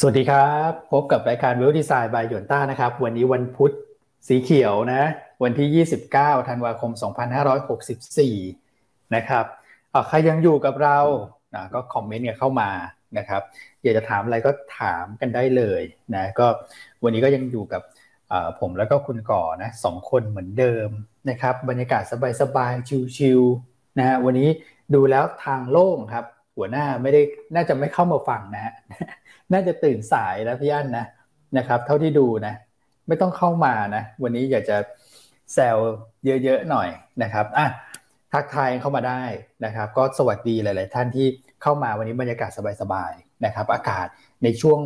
สวัสดีครับ พบกับรายการวิวดีไซน์บายหยวนต้านะครับ วันนี้วันพุธสีเขียวนะ วันที่ 29ธันวาคม 2564 นะครับใครยังอยู่กับเรานะก็คอมเมนต์กันเข้ามานะครับ อยากจะถามอะไรก็ถามกันได้เลยนะก็วันนี้ก็ยังอยู่กับผมแล้วก็คุณก่อนะสองคนเหมือนเดิมนะครับ บรรยากาศสบายๆชิลๆนะฮะวันนี้ดูแล้วทางโล่งครับ หัวหน้าไม่ได้น่าจะไม่เข้ามาฟังนะฮะน่าจะตื่นสายแล้วพี่อั้นนะนะครับ เท่าที่ดูนะ ไม่ต้องเข้ามานะ วันนี้อยากจะแซวเยอะๆหน่อยนะครับอะทักทายเข้ามาได้นะครับ ก็สวัสดีหลาย ๆ ท่านที่เข้ามาวันนี้บรรยากาศสบายๆนะครับ อากาศในช่วง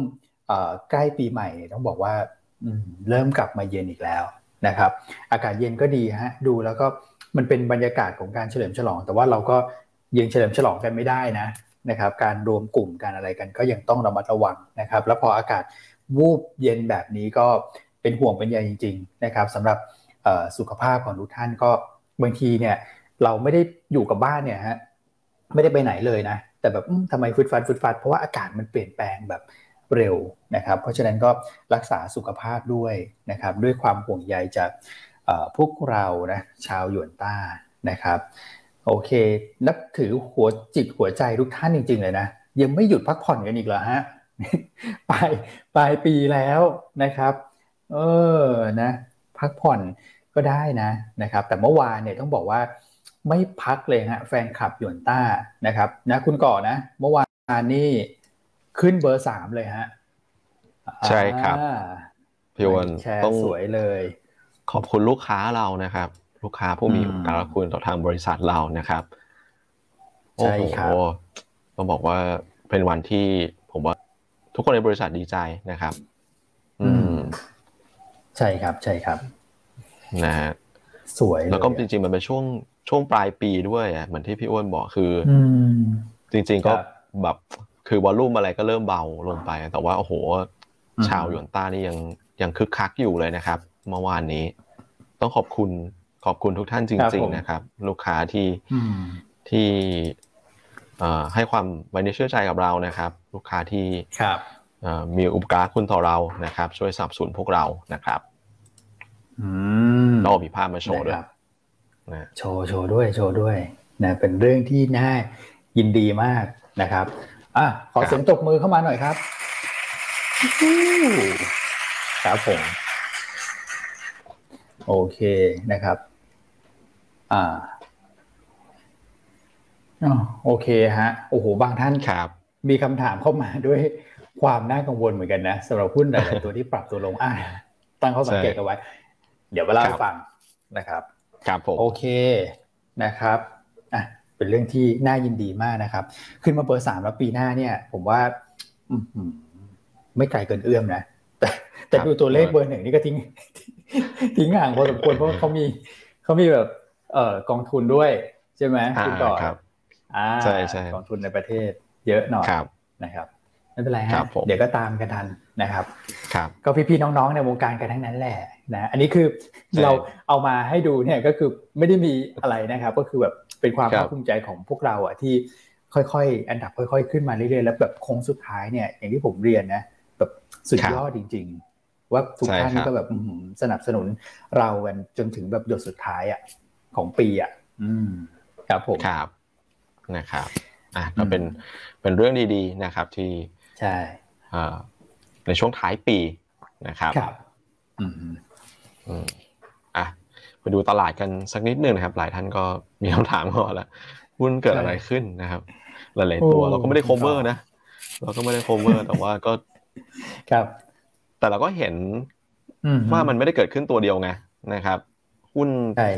ใกล้ปีใหม่ต้องบอกว่าเริ่มกลับมาเย็นอีกแล้วนะครับ อากาศเย็นก็ดีฮะดูแล้วก็มันเป็นบรรยากาศของการเฉลิมฉลอง แต่ว่าเราก็ยังเฉลิมฉลองกันไม่ได้นะ นะครับการรวมกลุ่มการอะไรกันก็ยังต้องระมัดระวังนะครับแล้วพออากาศวูบเย็นแบบนี้ก็เป็นห่วงเป็นใยจริงๆนะครับสำหรับสุขภาพของทุกท่านก็บางทีเนี่ยเราไม่ได้อยู่กับบ้านเนี่ยฮะไม่ได้ไปไหนเลยนะ แต่แบบทำไมฟุดฟัดฟุดฟัดเพราะว่าอากาศมันเปลี่ยนแปลงแบบเร็วนะครับ เพราะฉะนั้นก็รักษาสุขภาพด้วยนะครับด้วยความห่วงใยจากพวกเรานะชาวหยวนต้านะครับ โอเค นับถือหัวจิตหัวใจทุกท่านจริง ๆ เลยนะ ยังไม่หยุดพักผ่อนกันอีกเหรอฮะปลายปลายปีแล้วนะครับ เออนะ พักผ่อนก็ได้นะนะครับ แต่เมื่อวานเนี่ยต้องบอกว่าไม่พักเลยฮะแฟนคลับหยวนต้านะครับนะคุณก่อนะ เมื่อวานนี่ขึ้นเบอร์สามเลยฮะใช่ครับพี่วันต้องสวยเลย ขอบคุณลูกค้าเรานะครับ ลูกค้าผู้มีอุปการะคุณต่อทางบริษัทเรานะครับโอ้โหต้องบอกว่าเป็นวันที่ผมว่าทุกคนในบริษัทดีใจนะครับ อืม ใช่ครับ ใช่ครับ นะฮะสวยแล้วก็จริงๆมันเป็นช่วงช่วงปลายปีด้วยอะเหมือนที่พี่อ้วนบอกคืออืจริง ๆก็แบบคือวอลลุ่มอะไรก็เริ่มเบาลงไป แต่ว่าโอ้โห ชาวหยวนต้านี่ยังยังคึกคักอยู่เลยนะครับ เมื่อวานนี้ ต้องขอบคุณ ขอบคุณทุกท่านจริง ๆ นะครับ ลูกค้าที่ที่ให้ความไว้ในเชื่อใจกับเรานะครับ ลูกค้าที่มีอุปการคุณต่อเรานะครับ ช่วยสับสนพวกเรานะครับเรามีภาพมาโชว์ด้วยนะโชว์โชว์ด้วยโชว์ด้วยนะเป็นเรื่องที่น่ายินดีมากนะครับอะขอเสียงตบมือเข้ามาหน่อยครับครับผมโอเคนะครับ อ่าโอเคฮะโอ้โหบางท่านครับ มีคำถามเข้ามาด้วยความน่ากังวลเหมือนกันนะสำหรับหุ้นหลายๆตัวที่ปรับตัวลงอ่าตั้งข้อสังเกตเอาไว้ เดี๋ยวมาเล่าให้ฟังนะครับครับผมโอเคนะครับอะเป็นเรื่องที่น่ายินดีมากนะครับ ขึ้นมาเบอร์สามแล้วปีหน้าเนี่ย ผมว่าไม่ไกลเกินเอื้อมนะแต่แต่ดูตัวเลขเบอร์หนึ่งนี่ก็ทิ้งทิ้งห่างพอสมควรเพราะเขามีเขามีแบบ เอ่อกองทุนด้วยใช่ไหมคุณต่อครับอ่าใช่ใช่กองทุนในประเทศ เยอะหน่อยนะครับไม่เป็นไรฮะเดี๋ยวก็ตามกันทันนะครับครับ ก็พี่ๆน้องๆในวงการกันทั้งนั้นแหละนะอันนี้คือเราเอามาให้ดูเนี่ยก็คือไม่ได้มีอะไรนะครับ ก็คือแบบเป็นความภาคภูมิใจของพวกเราอะที่ค่อยๆ อันดับค่อยๆ ขึ้นมาเรื่อยๆ แล้วแบบโค้งสุดท้ายเนี่ยอย่างที่ผมเรียนนะแบบสุดยอดจริง ๆ ว่าทุกท่านก็แบบสนับสนุนเรากันจนถึงแบบหยดสุดท้ายอะ ของปีอะอืมครับผมครับนะครับอะก็เป็นเป็นเรื่องดีๆนะครับ ที่ใช่ในช่วงท้ายปีนะครับครับอืมอืมอะไปดูตลาดกันสักนิดนึงนะครับ หลายท่านก็มีคำถามเข้ามาแล้วหุ้นเกิดอะไรขึ้นนะครับ หลายๆตัวเราก็ไม่ได้ cover นะ เราก็ไม่ได้ cover แต่ว่าก็ครับ แต่เราก็เห็นว่ามันไม่ได้เกิดขึ้นตัวเดียวไงนะครับ หุ้น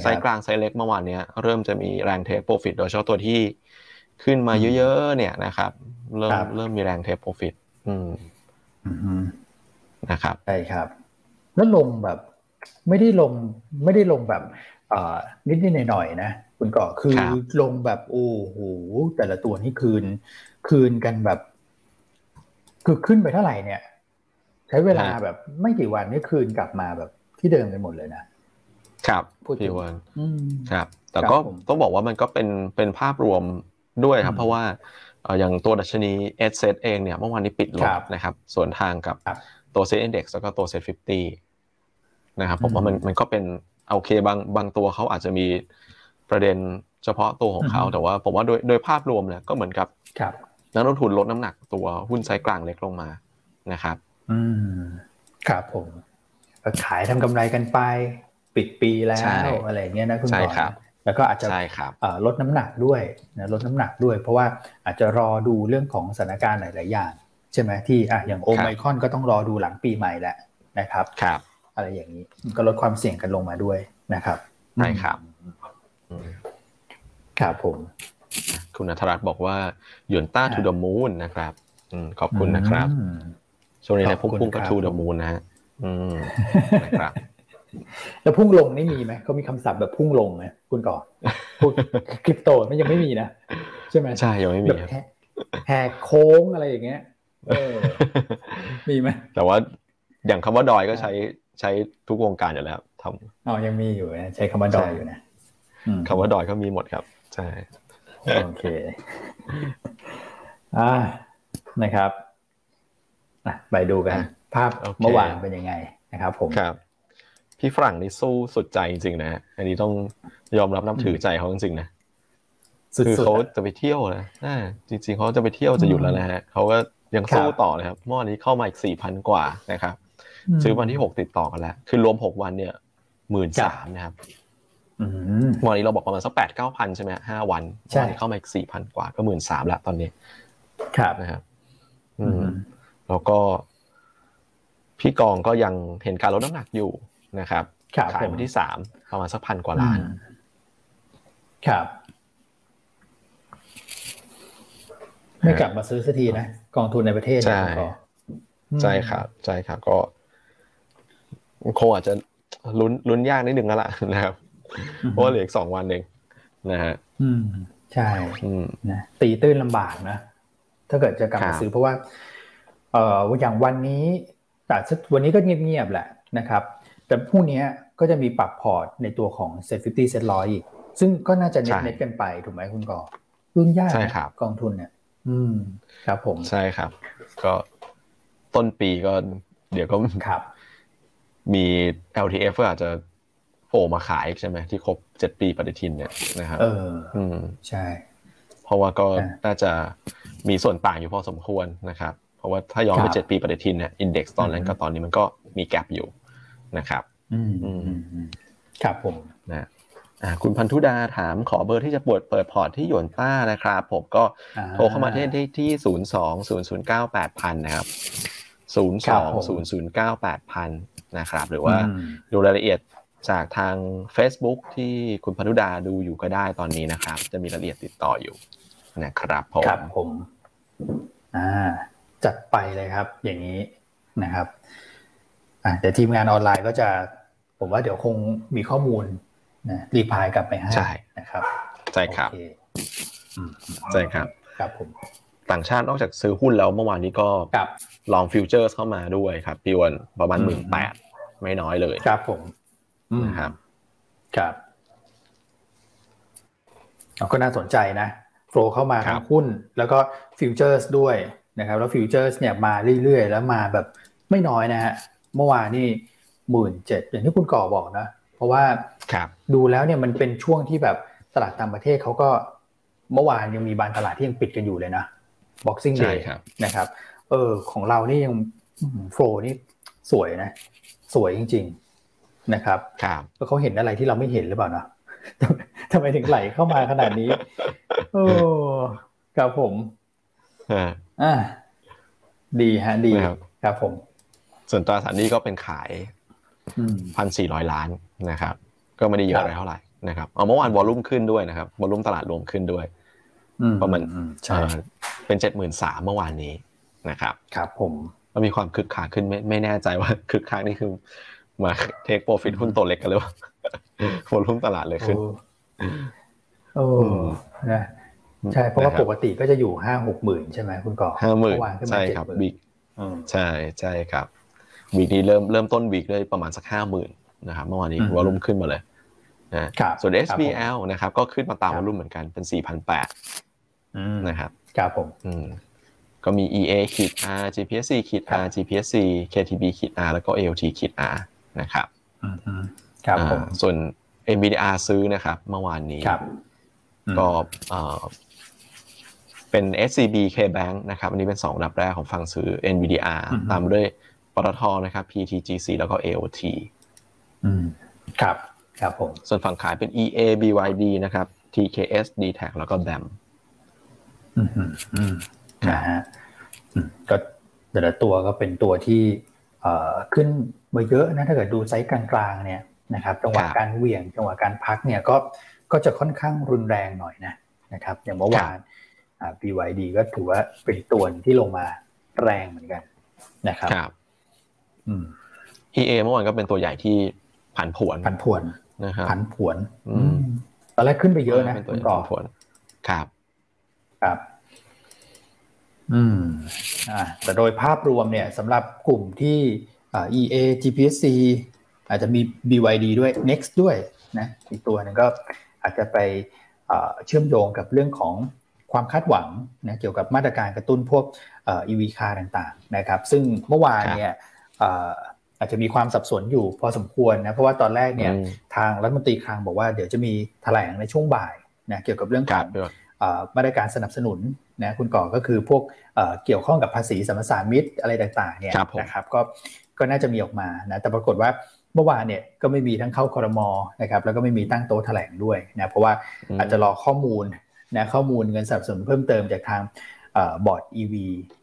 ไซส์กลางไซส์เล็กเมื่อวานนี้เริ่มจะมีแรง take profit โดยเฉพาะตัวที่ขึ้นมาเยอะๆเนี่ยนะครับ เริ่มเริ่มมีแรง take profit อืมนะครับใช่ครับ แล้วลงแบบ ไม่ได้ลงไม่ได้ลงแบบนิดนิดหน่อยๆนะคุณก่อคือลงแบบโอ้โหแต่ละตัวนี่คืน คืนกันแบบ คือขึ้นไปเท่าไหร่เนี่ย ใช้เวลาแบบไม่กี่วันนี่คืนกลับมาแบบที่เดิมกันหมดเลยนะ ครับพี่วันครับแต่ก็ต้องบอกว่ามันก็เป็นเป็นภาพรวมด้วยครับ เพราะว่าอย่างตัวดัชนี SET เองเนี่ยเมื่อวานนี้ปิดลบนะครับสวนทางกับตัวเซ็ตอินดี x แล้วก็ตัว SET Fifty นะครับผมว่ามันมันก็เป็นโอเคบางบางตัวเขาอาจจะมีประเด็นเฉพาะตัวของเขาแต่ว่าผมว่าโดยโดยภาพรวมเนี่ยก็เหมือนกับนักลงทุนลดน้ำหนักตัวหุ้นไซส์กลางเล็กลงมานะครับ อืมครับผมขายทำกำไรกันไป ปิดปีแล้วอะไรเงี้ยนะคุณหมอแล้วก็อาจจะลดน้ำหนักด้วยนะลดน้ำหนักด้วย เพราะว่าอาจจะรอดูเรื่องของสถานการณ์หลาย ๆ อย่าง ใช่ไหมที่อะอย่างโอไมคอนก็ต้องรอดูหลังปีใหม่แหละนะครับครับ อะไรอย่างนี้ก็ลดความเสี่ยงกันลงมาด้วยนะครับใช่ครับครับผม คุณนัทรัตน์บอกว่าหยวนต้าทูดมูนนะครับขอบคุณนะครับช่วงนี้ในพุ่งพุ่งก็ทูดมูนนะฮะนะครับ แล้วพุ่งลงนี่มีไหมเขามีคำศัพท์แบบพุ่งลงไหมคุณก่อนพูดคริปโตมันยังไม่มีนะใช่ไหมใช่ยังไม่มีแหกโค้งอะไรอย่างเงี้ยเออมีไหมแต่ว่าอย่างคำว่าดอยก็ใช้ใช้ทุกวงการอยู่แล้วทำอ๋อยังมีอยู่นะใช้คำว่าดอยอยู่นะคำว่าดอยก็มีหมดครับใช่โอเคอ่านะครับไปดูกัน ภาพเมื่อวานเป็นยังไงนะครับ ผมครับ พี่ฝรั่งนี่สู้สุดใจจริงๆนะ อันนี้ต้องยอมรับนับถือใจเขาจริงๆนะคือเขาจะไปเที่ยวนะจริง ๆเขาจะไปเที่ยวจะหยุดแล้วนะฮะเขาก็ยังสู้ต่อนะครับเมื่อวานนี้เข้ามาอีกสี่พันกว่านะครับ ซื้อวันที่หกติดต่อกันแล้ว คือรวมหกวันเนี่ยหมื่นสามนะครับวันนี้เราบอกประมาณสักแปดเก้าพันใช่ไหมห้าวันวันนี้เข้ามาอีกสี่พันกว่า ก็หมื่นสามแล้วตอนนี้ ครับนะครับ อืมแล้วก็พี่กองก็ยังเห็นการลดน้ำหนักอยู่ นะครับขายวันที่สามประมาณสักพันกว่าล้าน ครับ ไม่กลับมาซื้อสักทีนะ กองทุนในประเทศใช่ใช่ครับใช่ครับ ก็คงอาจจะลุ้นลุ้นยากนิดนึงแล้วล่ะนะครับเพราะเหลืออีกสองวันเองนะฮะอืม ใช่นะตีตื้นลำบากนะ ถ้าเกิดจะกลับมาซื้อเพราะว่า เอ่ออย่างวันนี้แต่วันนี้ก็เงียบๆแหละนะครับ แต่พรุ่งนี้ก็จะมีปรับพอร์ตในตัวของ SET Fifty SET ร้อยอีก ซึ่งก็น่าจะ net net กันไปถูกไหมคุณกอลุ้นยากใช่ครับกองทุนเนี่ย อืม ครับผมใช่ครับ ก็ต้นปีก็ เดี๋ยวก็ครับ มี LTF ก็อาจจะโผล่มาขายใช่ไหมที่ครบเจ็ดปีปฏิทินเนี่ยนะครับ เออ อืม ใช่ เพราะว่าก็น่าจะมีส่วนต่างอยู่พอสมควรนะครับ เพราะว่าถ้าย้อนไปเจ็ดปีปฏิทินเนี่ยอินเด็กซ์ตอนนั้นกับตอนนี้มันก็มีแกลบอยู่ นะครับอืมครับผมนะคุณพันธุดาถามขอเบอร์ที่จะปวดเปิดพอร์ตที่หยวนต้านะครับ ผมก็โทรเข้ามาที่ที่ศูนย์สองศูนย์ศูนย์เก้าแปดพันนะครับศูนย์สองศูนย์ศูนย์เก้าแปดพันนะครับ หรือว่าดูรายละเอียดจากทาง Facebook ที่คุณพันธุดาดูอยู่ก็ได้ตอนนี้นะครับ จะมีรายละเอียดติดต่ออยู่นะครับผมครับผมอ่าจัดไปเลยครับ อย่างนี้นะครับอ่า แต่ทีมงานออนไลน์ก็จะ ผมว่าเดี๋ยวคงมีข้อมูลนะ reply กลับไปให้นะครับใช่ครับใช่ครับครับผมต่างชาตินอกจากซื้อหุ้นแล้วเมื่อวานนี้ก็ long futures เข้ามาด้วยครับพี่วันประมาณหมื่นแปดไม่น้อยเลยครับผมนะครับครับก็น่าสนใจนะ flow เข้ามาทั้งหุ้น แล้วก็ futures ด้วยนะครับ แล้วฟิวเจอร์สเนี่ยมาเรื่อยๆ แล้วมาแบบไม่น้อยนะฮะ เมื่อวานนี่หมื่นเจ็ดอย่างที่คุณก่อบอกนะ เพราะว่าดูแล้วเนี่ยมันเป็นช่วงที่แบบตลาดต่างประเทศเขาก็เมื่อวานยังมีบานตลาดที่ยังปิดกันอยู่เลยนะ Boxing Day นะครับ เออของเรานี่ยังโฟลนี่สวยนะ สวยจริง ๆนะครับครับแล้วเขาเห็นอะไรที่เราไม่เห็นหรือเปล่านะทำไมถึงไหลเข้ามาขนาดนี้ โอ้ครับผมอ่าดีฮะดีครับผม ส่วนตราสารนี้ก็เป็นขายพันสี่ร้อยล้านนะครับ ก็ไม่ได้เยอะอะไรเท่าไหร่นะครับเอาเมื่อวานวอลุ่มขึ้นด้วยนะครับวอลุ่มตลาดรวมขึ้นด้วยประมาณเป็นเจ็ดหมื่นสามเมื่อวานนี้นะครับครับ ผมก็มีความคึกคักขึ้นไม่ไม่แน่ใจว่าคึกคักนี่คือมาเทคโปรฟิตหุ้นตัวเล็กกันหรือเปล่าวอลุ่มตลาดเลยขึ้นโอ้นะใช่เพราะว่าปกติก็จะอยู่ห้าหกหมื่นใช่ไหมคุณก่อห้าหมื่นใช่ครับบิ๊กใช่ใช่ครับ วีคนี้เริ่มเริ่มต้นวีคได้ประมาณสักห้าหมื่นนะครับเมื่อวานนี้วอลุ่มขึ้นมาเลยนะส่วน SBL นะครับ ก็ขึ้นมาตามวอลุ่มเหมือนกันเป็นสี่พันแปดนะครับครับผมอืมก็มี EA ขีด R GPSC ขีด R GPSC KTB ขีด R แล้วก็ ALT ขีด R นะครับอืมอืมครับผมอ่าส่วน NVDR ซื้อนะครับ เมื่อวานนี้ครับอืมก็เอ่อเป็น SCB KBank นะครับ อันนี้เป็นสองอันดับแรกของฝั่งซื้อ NVDR ตามด้วย ปตทนะครับ PTGC แล้วก็ AOT อืมครับครับผมส่วนฝั่งขายเป็น EA BYD นะครับ TKS DTAC แล้วก็ BAM อืมอืมอืมนะฮะอืมก็แต่ละตัวก็เป็นตัวที่เอ่อขึ้นมาเยอะนะถ้าเกิดดูไซส์กลางๆเนี่ยนะครับจังหวะครับการเหวี่ยงจังหวะการพักเนี่ยก็ก็จะค่อนข้างรุนแรงหน่อยนะนะครับ อย่างเมื่อวานอ่า BYD ก็ถือว่าเป็นตัวที่ลงมาแรงเหมือนกันนะครับครับอืม EA เมื่อวานก็เป็นตัวใหญ่ที่ผันผวนผันผวนนะครับผันผวนอืมตอนแรกขึ้นไปเยอะนะเป็นตัคุวณใหญ่ก่อผันผวนครับครับ อืมอ่าแต่โดยภาพรวมเนี่ยสำหรับกลุ่มที่อ่า EA GPSC อาจจะมี BYD ด้วย Next ด้วยนะอีกตัวหนึงก็อาจจะไปอ่าเชื่อมโยงกับเรื่องของความคาดหวังนะเกี่ยวกับมาตรการกระตุ้นพวกเอ่อ EV car ต่างๆนะครับ ซึ่งเมื่อวานเนี่ย อ่าอาจจะมีความสับสนอยู่พอสมควรนะเพราะว่าตอนแรกเนี่ยอืมทางรัฐมนตรีคลังบอกว่าเดี๋ยวจะมีแถลงในช่วงบ่ายนะเกี่ยวกับเรื่องคขรัอบงพี่บอลเอ่อมาตรการสนับสนุนนะคุณก่อก็คือพวกเอ่อเกี่ยวข้องกับภาษีสัมปทานมิตรอะไรต่างๆเนี่ยครับผมนะครับก็ก็น่าจะมีออกมานะแต่ปรากฏว่าเมื่อวานเนี่ยก็ไม่มีทั้งเข้าคอรมอนะครับแล้วก็ไม่มีตั้งโต๊ะแถลงด้วยนะเพราะว่าอาจจะรอข้อมูลนะข้อมูลเงินสนับสนุนเพิ่มเติมจากทางบอร์ด EV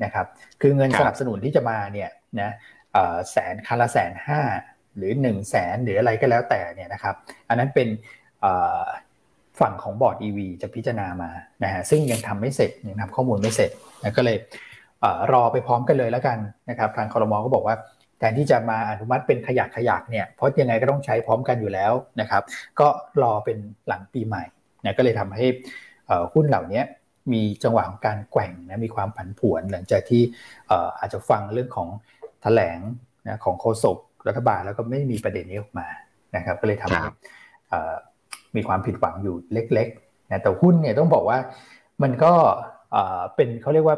นะครับคือเงินครับสนับสนุนที่จะมาเนี่ยนะเอ่อ แสนคันละแสนห้าหรือ1นึ่งแสนหรืออะไรก็แล้วแต่เนี่ยนะครับ อันนั้นเป็นฝั่งของบอร์ด EV จะพิจารณามานะฮะซึ่งยังทำไม่เสร็จยังทำข้อมูลไม่เสร็จนะก็เลยเอรอไปพร้อมกันเลยแล้วกันนะครับทางคอรมอก็บอกว่าแทนที่จะมาอนุมัติเป็นขยักขยักเนี่ยเพราะยังไงก็ต้องใช้พร้อมกันอยู่แล้วนะครับ ก็รอเป็นหลังปีใหม่นะก็เลยทำให้หุ้นเหล่านี้มีจังหวะของการแกว่งนะมีความผันผวนหลังจากที่อาจจะฟังเรื่องของ แถลงนะของโฆษกรัฐบาลแล้วก็ไม่มีประเด็นนี้ออกมานะครับ ก็เลยทำให้ครับเอ่อมีความผิดหวังอยู่เล็กๆนะแต่หุ้นเนี่ยต้องบอกว่ามันก็เอ่อเป็นเขาเรียกว่า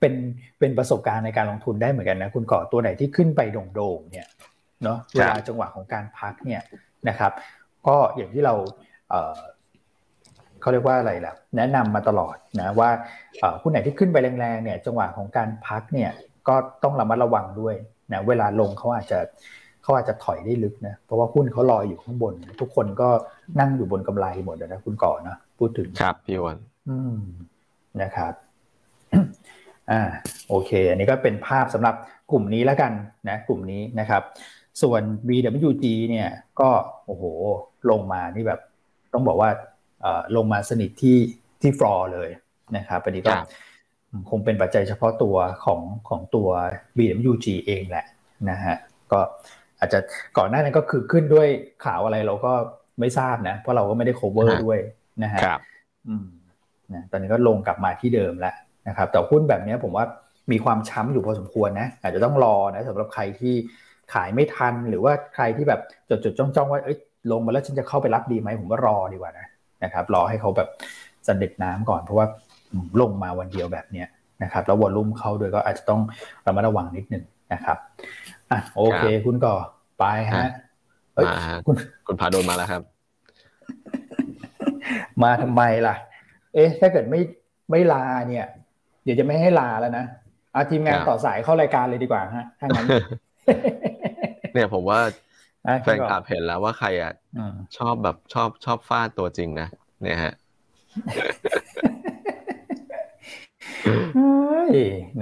เป็นเป็นประสบการณ์ในการลงทุนได้เหมือนกันนะคุณก่อตัวไหนที่ขึ้นไปโด่งๆเนี่ยเนาะเวลาจังหวะของการพักเนี่ยนะครับ ก็อย่างที่เราเอ่อเขาเรียกว่าอะไรล่ะ แนะนำมาตลอดนะว่าเอ่อหุ้นไหนที่ขึ้นไปแรงๆเนี่ยจังหวะของการพักเนี่ย ก็ต้องระมัดระวังด้วยนะเวลาลงเขาอาจจะเขาอาจจะถอยได้ลึกนะเพราะว่าหุ้นเขาลอยอยู่ข้างบน ทุกคนก็นั่งอยู่บนกำไรหมดนะคุณก่อนนะพูดถึงครับพี่วันอืมนะครับอ่าโอเค อันนี้ก็เป็นภาพสำหรับกลุ่มนี้แล้วกันนะกลุ่มนี้นะครับ ส่วน BWG เนี่ยก็โอ้โหลงมานี่แบบต้องบอกว่าเอ่อลงมาสนิทที่ที่ฟลอร์เลยนะครับอันนี้ก็ ครับคงเป็นปัจจัยเฉพาะตัวของของตัว BWG เองแหละนะฮะก็อาจจะก่อนหน้านั้นก็คือขึ้นด้วยข่าวอะไรเราก็ไม่ทราบนะ เพราะเราก็ไม่ได้ cover ฮะด้วยนะฮะครับอืมนะตอนนี้ก็ลงกลับมาที่เดิมแล้วนะครับแต่หุ้นแบบนี้ผมว่ามีความช้ำอยู่พอสมควรนะอาจจะต้องรอนะสำหรับใครที่ขายไม่ทันหรือว่าใครที่แบบจดจดจ้องจ้องๆว่าเอ้ยลงมาแล้วฉันจะเข้าไปรับดีไหมผมว่ารอดีกว่านะนะครับ รอให้เขาแบบเสด็จน้ำก่อนเพราะว่าอืม ลงมาวันเดียวแบบเนี้ยนะครับแล้ววอลลุ่มเข้าด้วยก็อาจจะต้องระมัดระวังนิดนึงนะครับอะโอเค คุณก่อไปฮะเอ้ยมาฮะคุณคุณพาโดนมาแล้วครับ มาทำไมล่ะ เอ๊ะ ถ้าเกิดไม่ไม่ลาเนี่ย เดี๋ยวจะไม่ให้ลาแล้วนะเอาทีมงานครับต่อสายเข้ารายการเลยดีกว่าฮะถ้างั้น เนี่ยผมว่าอะแฟนคลับเห็นแล้วว่าใครอะอืมชอบแบบชอบชอบฟาดตัวจริงนะเนี่ยฮะเฮ้ย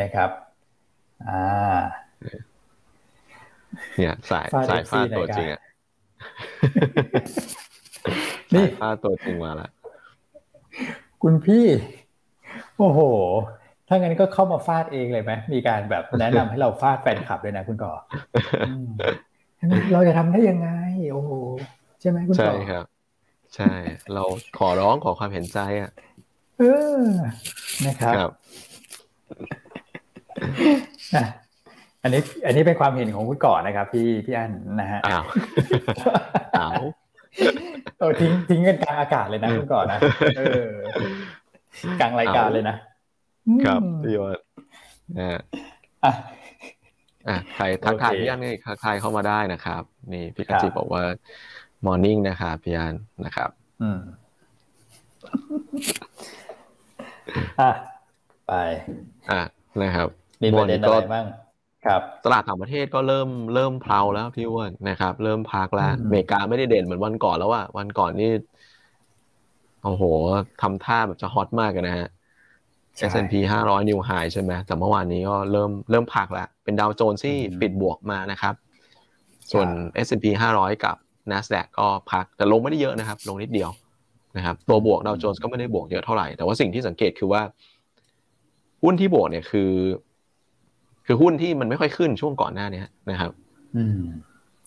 นะครับ อ่า เนี่ยสายฟาดสายฟาด FC ตัวหน่อยจริงอะนี่สายฟาดตัวจริงมาแล้วคุณพี่ โอ้โห ถ้างั้นก็เข้ามาฟาดเองเลยไหมมีการแบบแนะนำให้เราฟาดแฟนคลับด้วยนะคุณก่ออืมเราจะทำได้ยังไง โอ้โห ใช่ไหมคุณใช่ก่อครับ ใช่ เราขอร้องขอความเห็นใจอะเออนะครับครับอะอันนี้ อันนี้เป็นความเห็นของคุณก่อนนะครับ พี่พี่อันนะฮะอ้าวอ้าวเออทิ้งทิ้งกันกลางอากาศเลยนะคุณก่อนนะเออกลางรายการเลยนะครับพี่ว่าอ่าอะใครทักทายพี่อันนี่ใครเข้ามาได้นะครับ นี่พี่กจิบอกว่ามอร์นิ่งนะครับพี่อันนะครับ อืม อะไปอะนะครับมีประเด็นอะไรบ้างครับตลาดต่างประเทศก็เริ่มเริ่มเพลาแล้วพี่อ้วนนะครับ เริ่มพักแล้วอเมริกาไม่ได้เด่นเหมือนวันก่อนแล้วอะวันก่อนนี่โอ้โหทำท่าแบบจะฮอตมากนะฮะ S&P 500 นิวไฮใช่ไหมแต่เมื่อวานนี้ก็เริ่มเริ่มพักแล้ว เป็นดาวโจนส์ที่ปิดบวกมานะครับ ส่วน S&P 500 กับ NASDAQ ก็พักแต่ลงไม่ได้เยอะนะครับ ลงนิดเดียว นะครับตัวบวกดาวโจนส์ก็ไม่ได้บวกเยอะเท่าไหร่ แต่ว่าสิ่งที่สังเกตคือว่าหุ้นที่บวกเนี่ยคือ คือหุ้นที่มันไม่ค่อยขึ้นช่วงก่อนหน้านี้นะครับ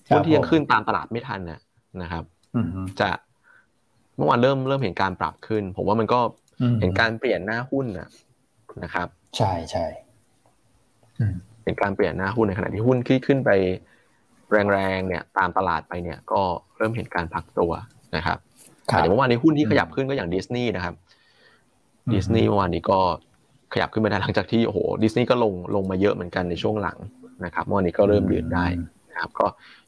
หุ้นที่ยังขึ้นตามตลาดไม่ทันนะนะครับจะเมื่อวานเริ่มเริ่มเห็นการปรับขึ้น ผมว่ามันก็เห็นการเปลี่ยนหน้าหุ้นนะนะครับ ใช่ใช่เห็นการเปลี่ยนหน้าหุ้นในขณะที่หุ้นที่ขึ้นไปแรงๆเนี่ย ตามตลาดไปเนี่ย ก็เริ่มเห็นการพักตัวนะครับ อย่างเมื่อวานนี้หุ้นที่ขยับขึ้นก็อย่างดิสนีย์นะครับดิสนีย์เมื่อวานนี้ก็ขยับขึ้นมาได้หลังจากที่โอ้โหดิสนีย์ก็ลงลงมาเยอะเหมือนกันในช่วงหลังนะครับเมื่อวานนี้ก็เริ่มยืนได้นะครับ ก็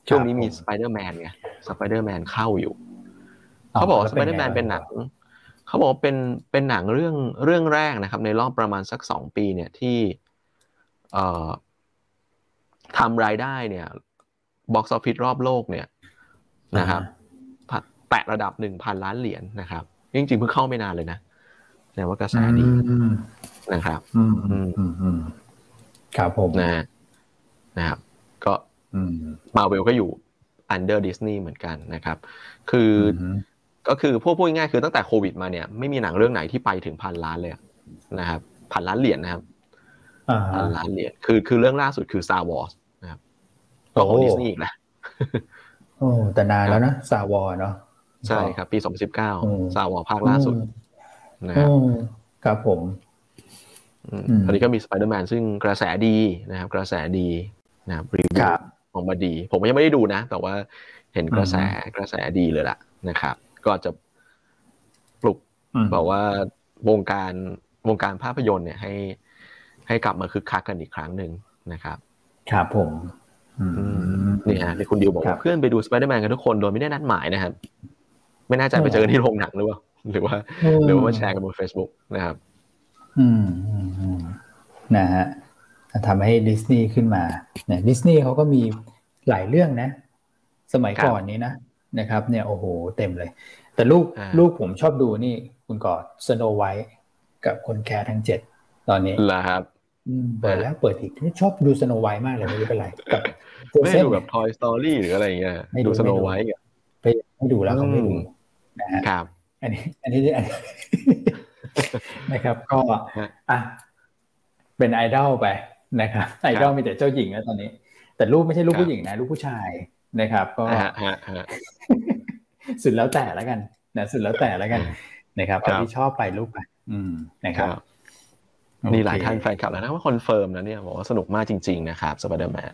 ช่วงนี้มีสไปเดอร์แมนไงสไปเดอร์แมนเข้าอยู่เขาบอกสไปเดอร์แมนเป็นหนังเขาบอกเป็นเป็นหนังเรื่องเรื่องแรกนะครับ ในรอบประมาณสักสองปีเนี่ยที่เอ่อทำรายได้เนี่ย box office รอบโลกเนี่ยนะครับ แตะระดับหนึ่งพันล้านเหรียญนะครับจริงๆเพิ่งเข้าไม่นานเลยนะแต่ว่ากระแสดีนะครับครับผมนะนะครับก็มาเวลก็อยู่ under ดิสนีย์เหมือนกันนะครับ คือก็คือพวกพูดง่ายคือตั้งแต่โควิดมาเนี่ยไม่มีหนังเรื่องไหนที่ไปถึงพันล้านเลยนะครับพันล้านเหรียญนะครับพันล้านเหรียญคือคือเรื่องล่าสุดคือ Star Wars นะครับของดิสนีย์อีกแล้วโอ้แต่นานแล้วนะซาวอเนาะ ใช่ครับ ปี2019ซาวอภาคล่าสุดนะครับครับผมอันนี้ก็มีสไปเดอร์แมนซึ่งกระแสดีนะครับ กระแสดีนะครับรีวิวออกมาดี ผมยังไม่ได้ดูนะ แต่ว่าเห็นกระแสกระแสดีเลยล่ะนะครับ ก็จะปลุกบอกว่าวงการวงการภาพยนตร์เนี่ยให้ ให้กลับมาคึกคักกันอีกครั้งหนึ่งนะครับครับผมนี่ฮะที่คุณดิวบอกว่าเพื่อนไปดูสไปเดอร์แมนกันทุกคนโดยไม่ได้นัดหมายนะครับ ไม่น่าจะไปเจอที่โรงหนังหรือว่าหรือว่าหรือว่าแชร์กันบน Facebook นะครับ อืมนะฮะทำให้ดิสนีย์ขึ้นมาเนี่ยดิสนีย์เขาก็มีหลายเรื่องนะ สมัยก่อนนี้นะนะครับ เนี่ยโอ้โหเต็มเลย แต่ลูกลูกผมชอบดูนี่ คุณกอดสโนไวท์กับคนแคระทั้งเจ็ดตอนนี้เหรอครับเปิดแล้วเปิดอีกชอบดูสโนไวท์มากเลยไม่รู้เป็นไรกับไม่ดูแบบ Toy Story หรืออะไรเงี้ยดูสโนไวท์ไปไม่ดูแล้วเขาไม่ดู นะฮะครับ อันนี้ อันนี้อันนะครับ ก็อะเป็นไอดอลไปนะครับไอดอลมีแต่เจ้าหญิงแล้วตอนนี้ แต่ลูกไม่ใช่ลูกผู้หญิงนะลูกผู้ชายนะครับ ก็สุดแล้วแต่แล้วกันนะสุดแล้วแต่แล้วกันนะครับที่ชอบไปลูกไปอืมนะครับนี่หลายท่านแฟนคลับแล้วนะว่า confirm นะเนี่ยบอกว่าสนุกมากจริง ๆ นะครับสไปเดอร์แมน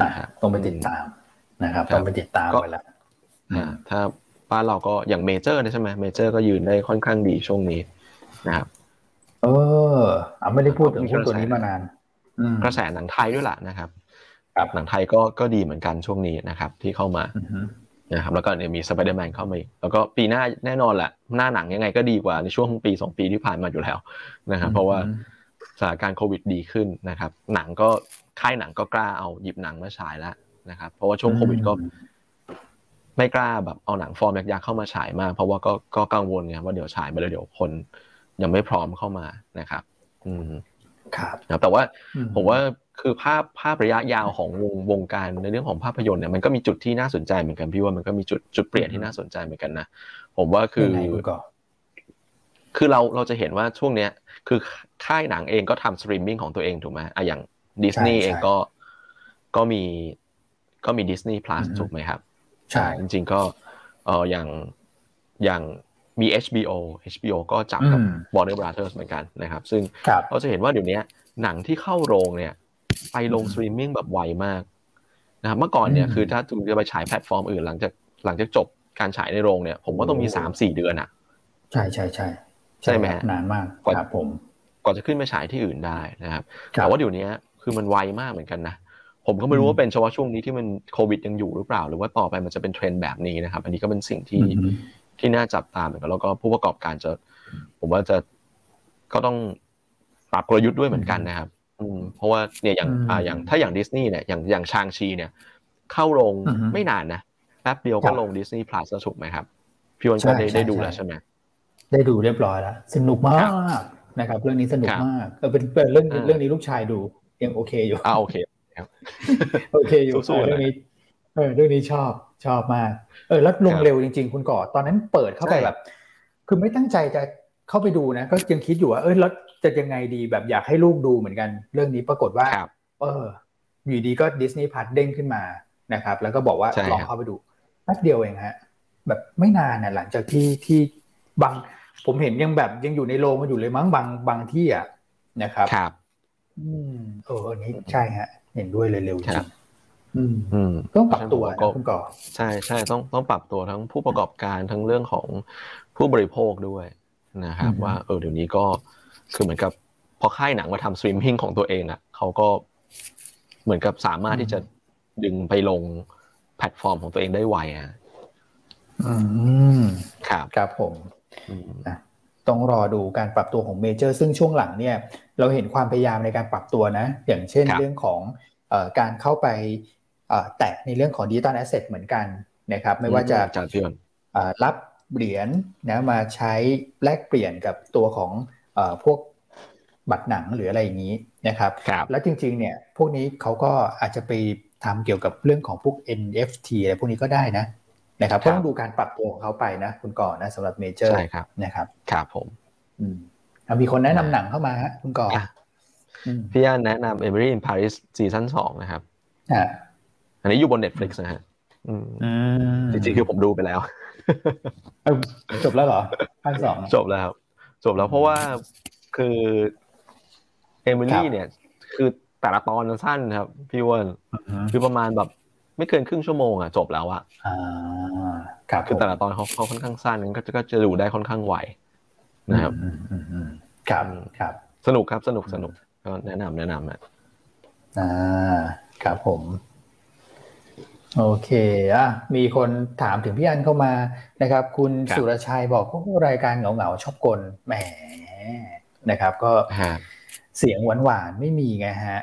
นะครับต้องไปติดตามนะครับต้องไปติดตามไปแล้วถ้า บ้านเราก็อย่างเมเจอร์ใช่ไหมเมเจอร์ก็ยืนได้ค่อนข้างดีช่วงนี้นะครับ เอออาไม่ได้พูดถึงหุ้นตัวนี้มานานกระแสหนังไทยด้วยล่ะนะครับหนังไทยก็ก็ดีเหมือนกันช่วงนี้นะครับ ที่เข้ามานะครับแล้วก็เนี่ยมีสไปเดอร์แมนเข้ามาอีกแล้วก็ปีหน้าแน่นอนแหละหน้าหนังยังไงก็ดีกว่าในช่วงปีสองปีที่ผ่านมาอยู่แล้วนะครับเพราะว่าสถานการณ์โควิดดีขึ้นนะครับ หนังก็ค่ายหนังก็กล้าเอาหยิบหนังมาฉายแล้วนะครับ เพราะว่าช่วงโควิดก็ ไม่กล้าแบบเอาหนังฟอร์มยักษ์เข้ามาฉายมากเพราะว่าก็ก็กังวลไงว่าเดี๋ยวฉายไปแล้วเดี๋ยวคนยังไม่พร้อมเข้ามานะครับ อืมครับแต่ว่าผมว่าคือภาพภาพระยะยาวของวงวงการในเรื่องของภาพยนตร์เนี่ยมันก็มีจุดที่น่าสนใจเหมือนกันพี่ว่ามันก็มีจุดจุดเปลี่ยนที่น่าสนใจเหมือนกันนะผมว่าคือ คือเราเราจะเห็นว่าช่วงเนี้ย คือค่ายหนังเองก็ทำสตรีมมิ่งของตัวเองถูกไหมอะอย่างดิสนีย์เองก็ก็มีก็มีดิสนีย์พลัสถูกไหมครับ ใช่จริง ๆ ก็เอออย่างอย่างมี HBO HBO ก็จับกับ Warner Brothers เหมือนกันนะครับ ซึ่งเราจะเห็นว่าเดี๋ยวนี้หนังที่เข้าโรงเนี่ย ไปลงสตรีมมิ่งแบบไวมากนะครับเมื่อก่อนเนี่ยคือถ้าคุณจะไปฉายแพลตฟอร์มอื่นหลังจากหลังจากจบการฉายในโรงเนี่ย ผมว่าต้องมีสามสี่เดือนอะ ใช่ใช่ใช่ใช่ไหมนานมากครับผมก่อนจะขึ้นมาฉายที่อื่นได้นะครับครับ แต่ว่าเดี๋ยวนี้คือมันไวมากเหมือนกันนะ ผมก็ไม่รู้ว่าเป็นเฉพาะช่วงนี้ที่มันโควิดยังอยู่หรือเปล่า หรือว่าต่อไปมันจะเป็นเทรนด์แบบนี้นะครับ อันนี้ก็เป็นสิ่งที่อืมที่น่าจับตามเหมือนกันแล้วก็ผู้ประกอบการจะ ผมว่าจะก็ต้องปรับกลยุทธ์ด้วยเหมือนกันนะครับอืมเพราะว่าเนี่ยอย่างอืมอ่าอย่างถ้าอย่างดิสนีย์เนี่ยอย่างอย่างชางชีเนี่ย เข้าโรงอือฮึไม่นานนะแป๊บเดียวครัก็บลงดิสนีย์พลัสถูกไหมครับพี่วันก็ใช่ได้ใช่ได้ดูใช่แล้วใช่ไหมได้ดูเรียบร้อยแล้วสนุกมาครักนะครับ เรื่องนี้สนุกครับมากเออเป็นเป็นเรื่องอ่าเรื่องนี้ลูกชายดูยังโอเคอยู่อ่าโอเค โอเคอยู่สู้ๆเออเรื่องนี้เออเรื่องนี้ชอบชอบมากเออแล้วลงครับเร็วจริง ๆ คุณก่อตอนนั้นเปิดเข้าไปใช่แบบ คือไม่ตั้งใจจะเข้าไปดูนะ ก็ยังคิดอยู่ว่าเออแล้วจะยังไงดีแบบอยากให้ลูกดูเหมือนกัน เรื่องนี้ปรากฏว่าครับเอออยู่ดีก็ดิสนีย์พัทเด้งขึ้นมานะครับ แล้วก็บอกว่าใช่ลองครับเข้าไปดูแป๊บเดียวเองฮะ แบบไม่นานนะหลังจากที่ที่บางผมเห็นยังแบบยังอยู่ในโรงกันอยู่เลยมั้งบางบางที่อะนะครับครับ อืมเอออันนี้ใช่ฮะ เห็นด้วยเลยเร็วจริงครับอืมอืมต้องปรับตัวก็นะคุณก่อใช่ใช่ต้องต้องปรับตัวทั้งผู้ประกอบการทั้งเรื่องของผู้บริโภคด้วยนะครับอืมว่าเออเดี๋ยวนี้ก็คือเหมือนกับพอค่ายหนังมาทำสตรีมมิ่งของตัวเองอะเขาก็เหมือนกับสามารถที่จะดึงไปลงแพลตฟอร์มของตัวเองได้ไวอะอืมครับครับผมอืม ต้องรอดูการปรับตัวของเมเจอร์ซึ่งช่วงหลังเนี่ยเราเห็นความพยายามในการปรับตัวนะ อย่างเช่นครับเรื่องของเออการเข้าไปเอ่อแตะในเรื่องของ digital asset เหมือนกันนะครับ ไม่ว่าจะจารย์พี่วันเอ่อรับเหรียญนะมาใช้แลกเปลี่ยนกับตัวของเออพวกบัตรหนังหรืออะไรอย่างนี้นะครับครับแล้วจริงๆเนี่ยพวกนี้เขาก็อาจจะไปทำเกี่ยวกับเรื่องของพวก NFT อะไรพวกนี้ก็ได้นะ นะครับครัก็บต้องดูการปรับตัวของเขาไปนะคุณก่อนนะสำหรับเมเจอร์ใช่ครับนะครับครับผมอืมอะมีคนแนะนำหนังเข้ามาฮะคุณก่อนอะอืมพี่ย่านแนะนำ Emily in Paris ซีซั่นสองนะครับอะอันนี้อยู่บน Netflix นะฮะอืมอืมจริงๆคือผมดูไปแล้วเอ้าจบแล้วเหรอภาคสองจบแล้วครับ จบแล้วเพราะว่าคือเอมิลี่เนี่ย คือแต่ละตอนมันสั้นครับ พี่อ้วนอืมคือประมาณแบบ ไม่เกินครึ่งชั่วโมงอะจบแล้วอะอ่าครับคือผมแต่ละตอนเขาเขาค่อนข้างสั้นก็จะก็จะดูได้ค่อนข้างไวนะครับอืมอืมอืมครับครับ สนุกครับสนุกสนุกก็แนะนำแนะนำอะอ่าครับผม โอเคอะมีคนถามถึงพี่อันเข้ามานะครับ คุณสุรชัยบอกว่ารายการเหงาเหงาๆชอบกลแหมนะครับ ก็ฮะเสียงหวานหวานๆไม่มีไงฮะ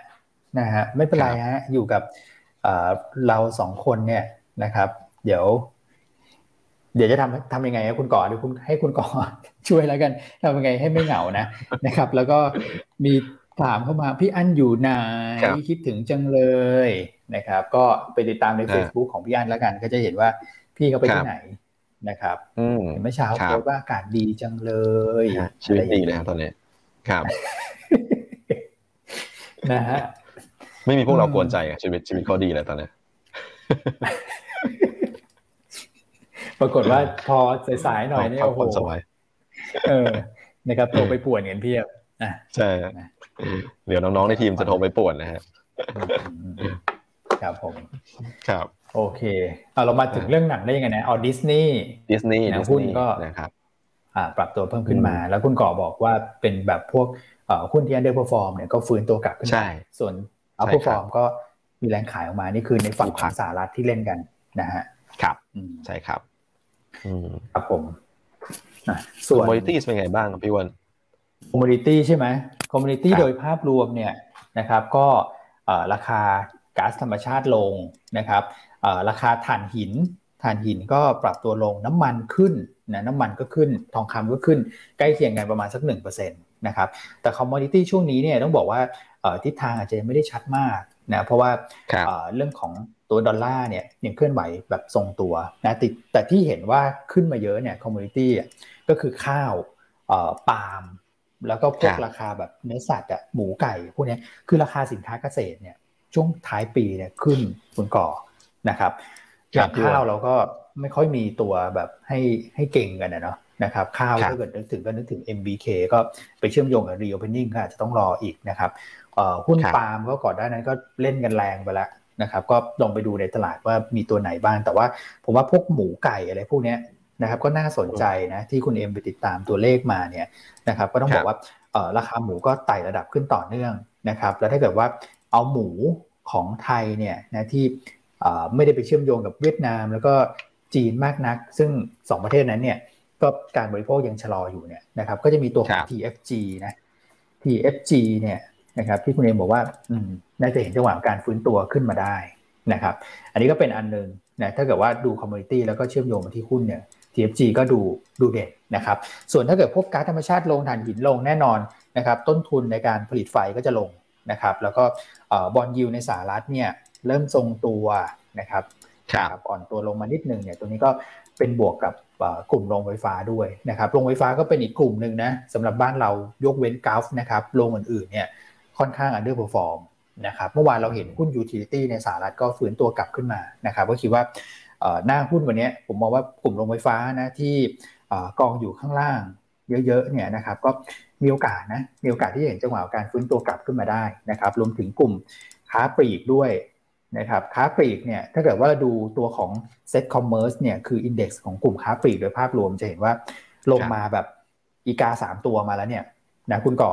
นะฮะไม่เป็นไรฮะอยู่กับ เอ่อเราสองคนเนี่ยนะครับ เดี๋ยว เดี๋ยวจะทำทำยังไงให้คุณก่อหรือคุณให้คุณก่อช่วยแล้วกันทำยังไงให้ไม่เหงานะนะครับ แล้วก็มีถามเข้ามาพี่อันอยู่ไหนครับคิดถึงจังเลยนะครับ ก็ไปติดตามในอ่า Facebook ของพี่อันแล้วกัน ก็จะเห็นว่าพี่เขาไปครัที่บไหนนะครับอืมเมื่อเช้าครับโพสต์ว่าอากาศดีจังเลยฮะชีวิตดีเลยครับตอนนี้ครับนะฮะ ไม่มีพวกเราอืมกวนใจอะชีวิตชีวิตเขาดีเลยตอนนี้ปรากฏว่าพอสายๆหน่อยเนี่ยพักโอ้โหผ่อนสบายเออนะครับโทรไปป่วนกันเพียบอะใช่ฮะเดี๋ยวน้องๆในทีมจะโทรไปป่วนนะฮะครับผมครับ โอเคเอาเรามาถึงเรื่องหนังได้ยังไงนะเอาดิสนีย์ดิสนีย์หนัดิงสหุ้นนีย์ก็นะครับอ่าปรับตัวเพิ่มขึ้นมา แล้วคุณก่อบอกว่าเป็นแบบพวกเอ่อหุ้นที่ underperform เนี่ยก็ฟื้นตัวกลับขึ้นใช่มาส่วน ใช่ครับ outperform ก็มีแรงขายออกมา นี่คือในฝั่งถูกขครัอบงสหรัฐที่เล่นกันนะฮะ ครับอืมใช่ครับอืมครับผมอะส่วนมอริตี้เป็นไงบ้างครับพี่วันคอมมูนิตี้ใช่ไหมคอมมูนิตี้ครับโดยภาพรวมเนี่ยนะครับ ก็เอ่อราคาก๊าซธรรมชาติลงนะครับเอ่อราคาถ่านหินถ่านหินก็ปรับตัวลงน้ำมันขึ้นนะน้ำมันก็ขึ้นทองคำก็ขึ้นใกล้เคียงกันประมาณสักหนึ่งเปอร์เซ็นต์นะครับแต่ commodity ช่วงนี้เนี่ยต้องบอกว่าเอ่อ ทิศทางอาจจะยังไม่ได้ชัดมากนะเพราะว่าครับเอ่อเรื่องของตัวดอลลาร์เนี่ยยังเคลื่อนไหวแบบทรงตัวนะติดแต่ที่เห็นว่าขึ้นมาเยอะเนี่ย commodity ก็คือข้าวเอ่อปาล์มแล้วก็พวกครับราคาแบบเนื้อสัตว์อะหมูไก่พวกเนี้ยคือราคาสินค้าเกษตรเนี่ยช่วงท้ายปีเนี่ยขึ้นคุณก่อนะครับอย่างข้าวเราก็ไม่ค่อยมีตัวแบบให้ให้เก่งกันนะเนาะนะครับข้าวครับถ้าเกิดนึกถึงก็นึกถึง MBK ก็ไปเชื่อมโยงกับ reopening ก็อาจจะต้องรออีกนะครับเอ่อ หุ้นครับปาล์มก็ก่อนหน้านั้นก็เล่นกันแรงไปแล้วนะครับ ก็ลองไปดูในตลาดว่ามีตัวไหนบ้าง แต่ว่าผมว่าพวกหมูไก่อะไรพวกเนี้ยนะครับ ก็น่าสนใจนะที่คุณเอ็มไปติดตามตัวเลขมาเนี่ยนะครับ ก็ต้องบอกว่าราคาหมูก็ไต่ระดับขึ้นต่อเนื่องนะครับ แล้วถ้าเกิดว่าเอาหมูของไทยเนี่ยนะที่ไม่ได้ไปเชื่อมโยงกับเวียดนาม แล้วก็จีนมากนัก ซึ่ง 2 ประเทศนั้นเนี่ยก็การบริโภคยังชะลออยู่เนี่ยนะครับ ก็จะมีตัวของ TFG นะ TFG เนี่ย นะครับ ที่คุณเอ็มบอกว่าน่าจะเห็นจังหวะการฟื้นตัวขึ้นมาได้นะครับ อันนี้ก็เป็นอันหนึ่งนะถ้าเกิดว่าดู commodity แล้วก็เชื่อมโยงมาที่หุ้นเนี่ย TFG ก็ดูดูเด่นนะครับ ส่วนถ้าเกิดพวกก๊าซธรรมชาติลงถ่านหินลงแน่นอนนะครับ ต้นทุนในการผลิตไฟก็จะลงนะครับ แล้วก็ bond yield ในสหรัฐเนี่ยเริ่มทรงตัวนะครับอ่อนตัวลงมานิดนึงเนี่ยตัวนี้ก็เป็นบวกกับกลุ่มโรงไฟฟ้าด้วยนะครับโรงไฟฟ้าก็เป็นอีกกลุ่มหนึ่งนะสำหรับบ้านเรายกเว้น GULF นะครับโรงอื่นๆเนี่ย ค่อนข้าง underperform นะครับเมื่อวานเราเห็นหุ้น utility ในสหรัฐก็ฟื้นตัวกลับขึ้นมานะครับก็คิดว่าหน้าหุ้นวันนี้ผมมองว่ากลุ่มโรงไฟฟ้านะที่กองอยู่ข้างล่างเยอะๆเนี่ยนะครับก็มีโอกาสนะมีโอกาสที่จะเห็นจังหวะการฟื้นตัวกลับขึ้นมาได้นะครับรวมถึงกลุ่มค้าปลีกด้วยนะครับค้าปลีกเนี่ยถ้าเกิดว่าดูตัวของ SET Commerce เนี่ยคือ index ของกลุ่มค้าปลีกโดยภาพรวมจะเห็นว่าลงมาแบบอีกาสามตัวมาแล้วเนี่ยนะคุณก่อ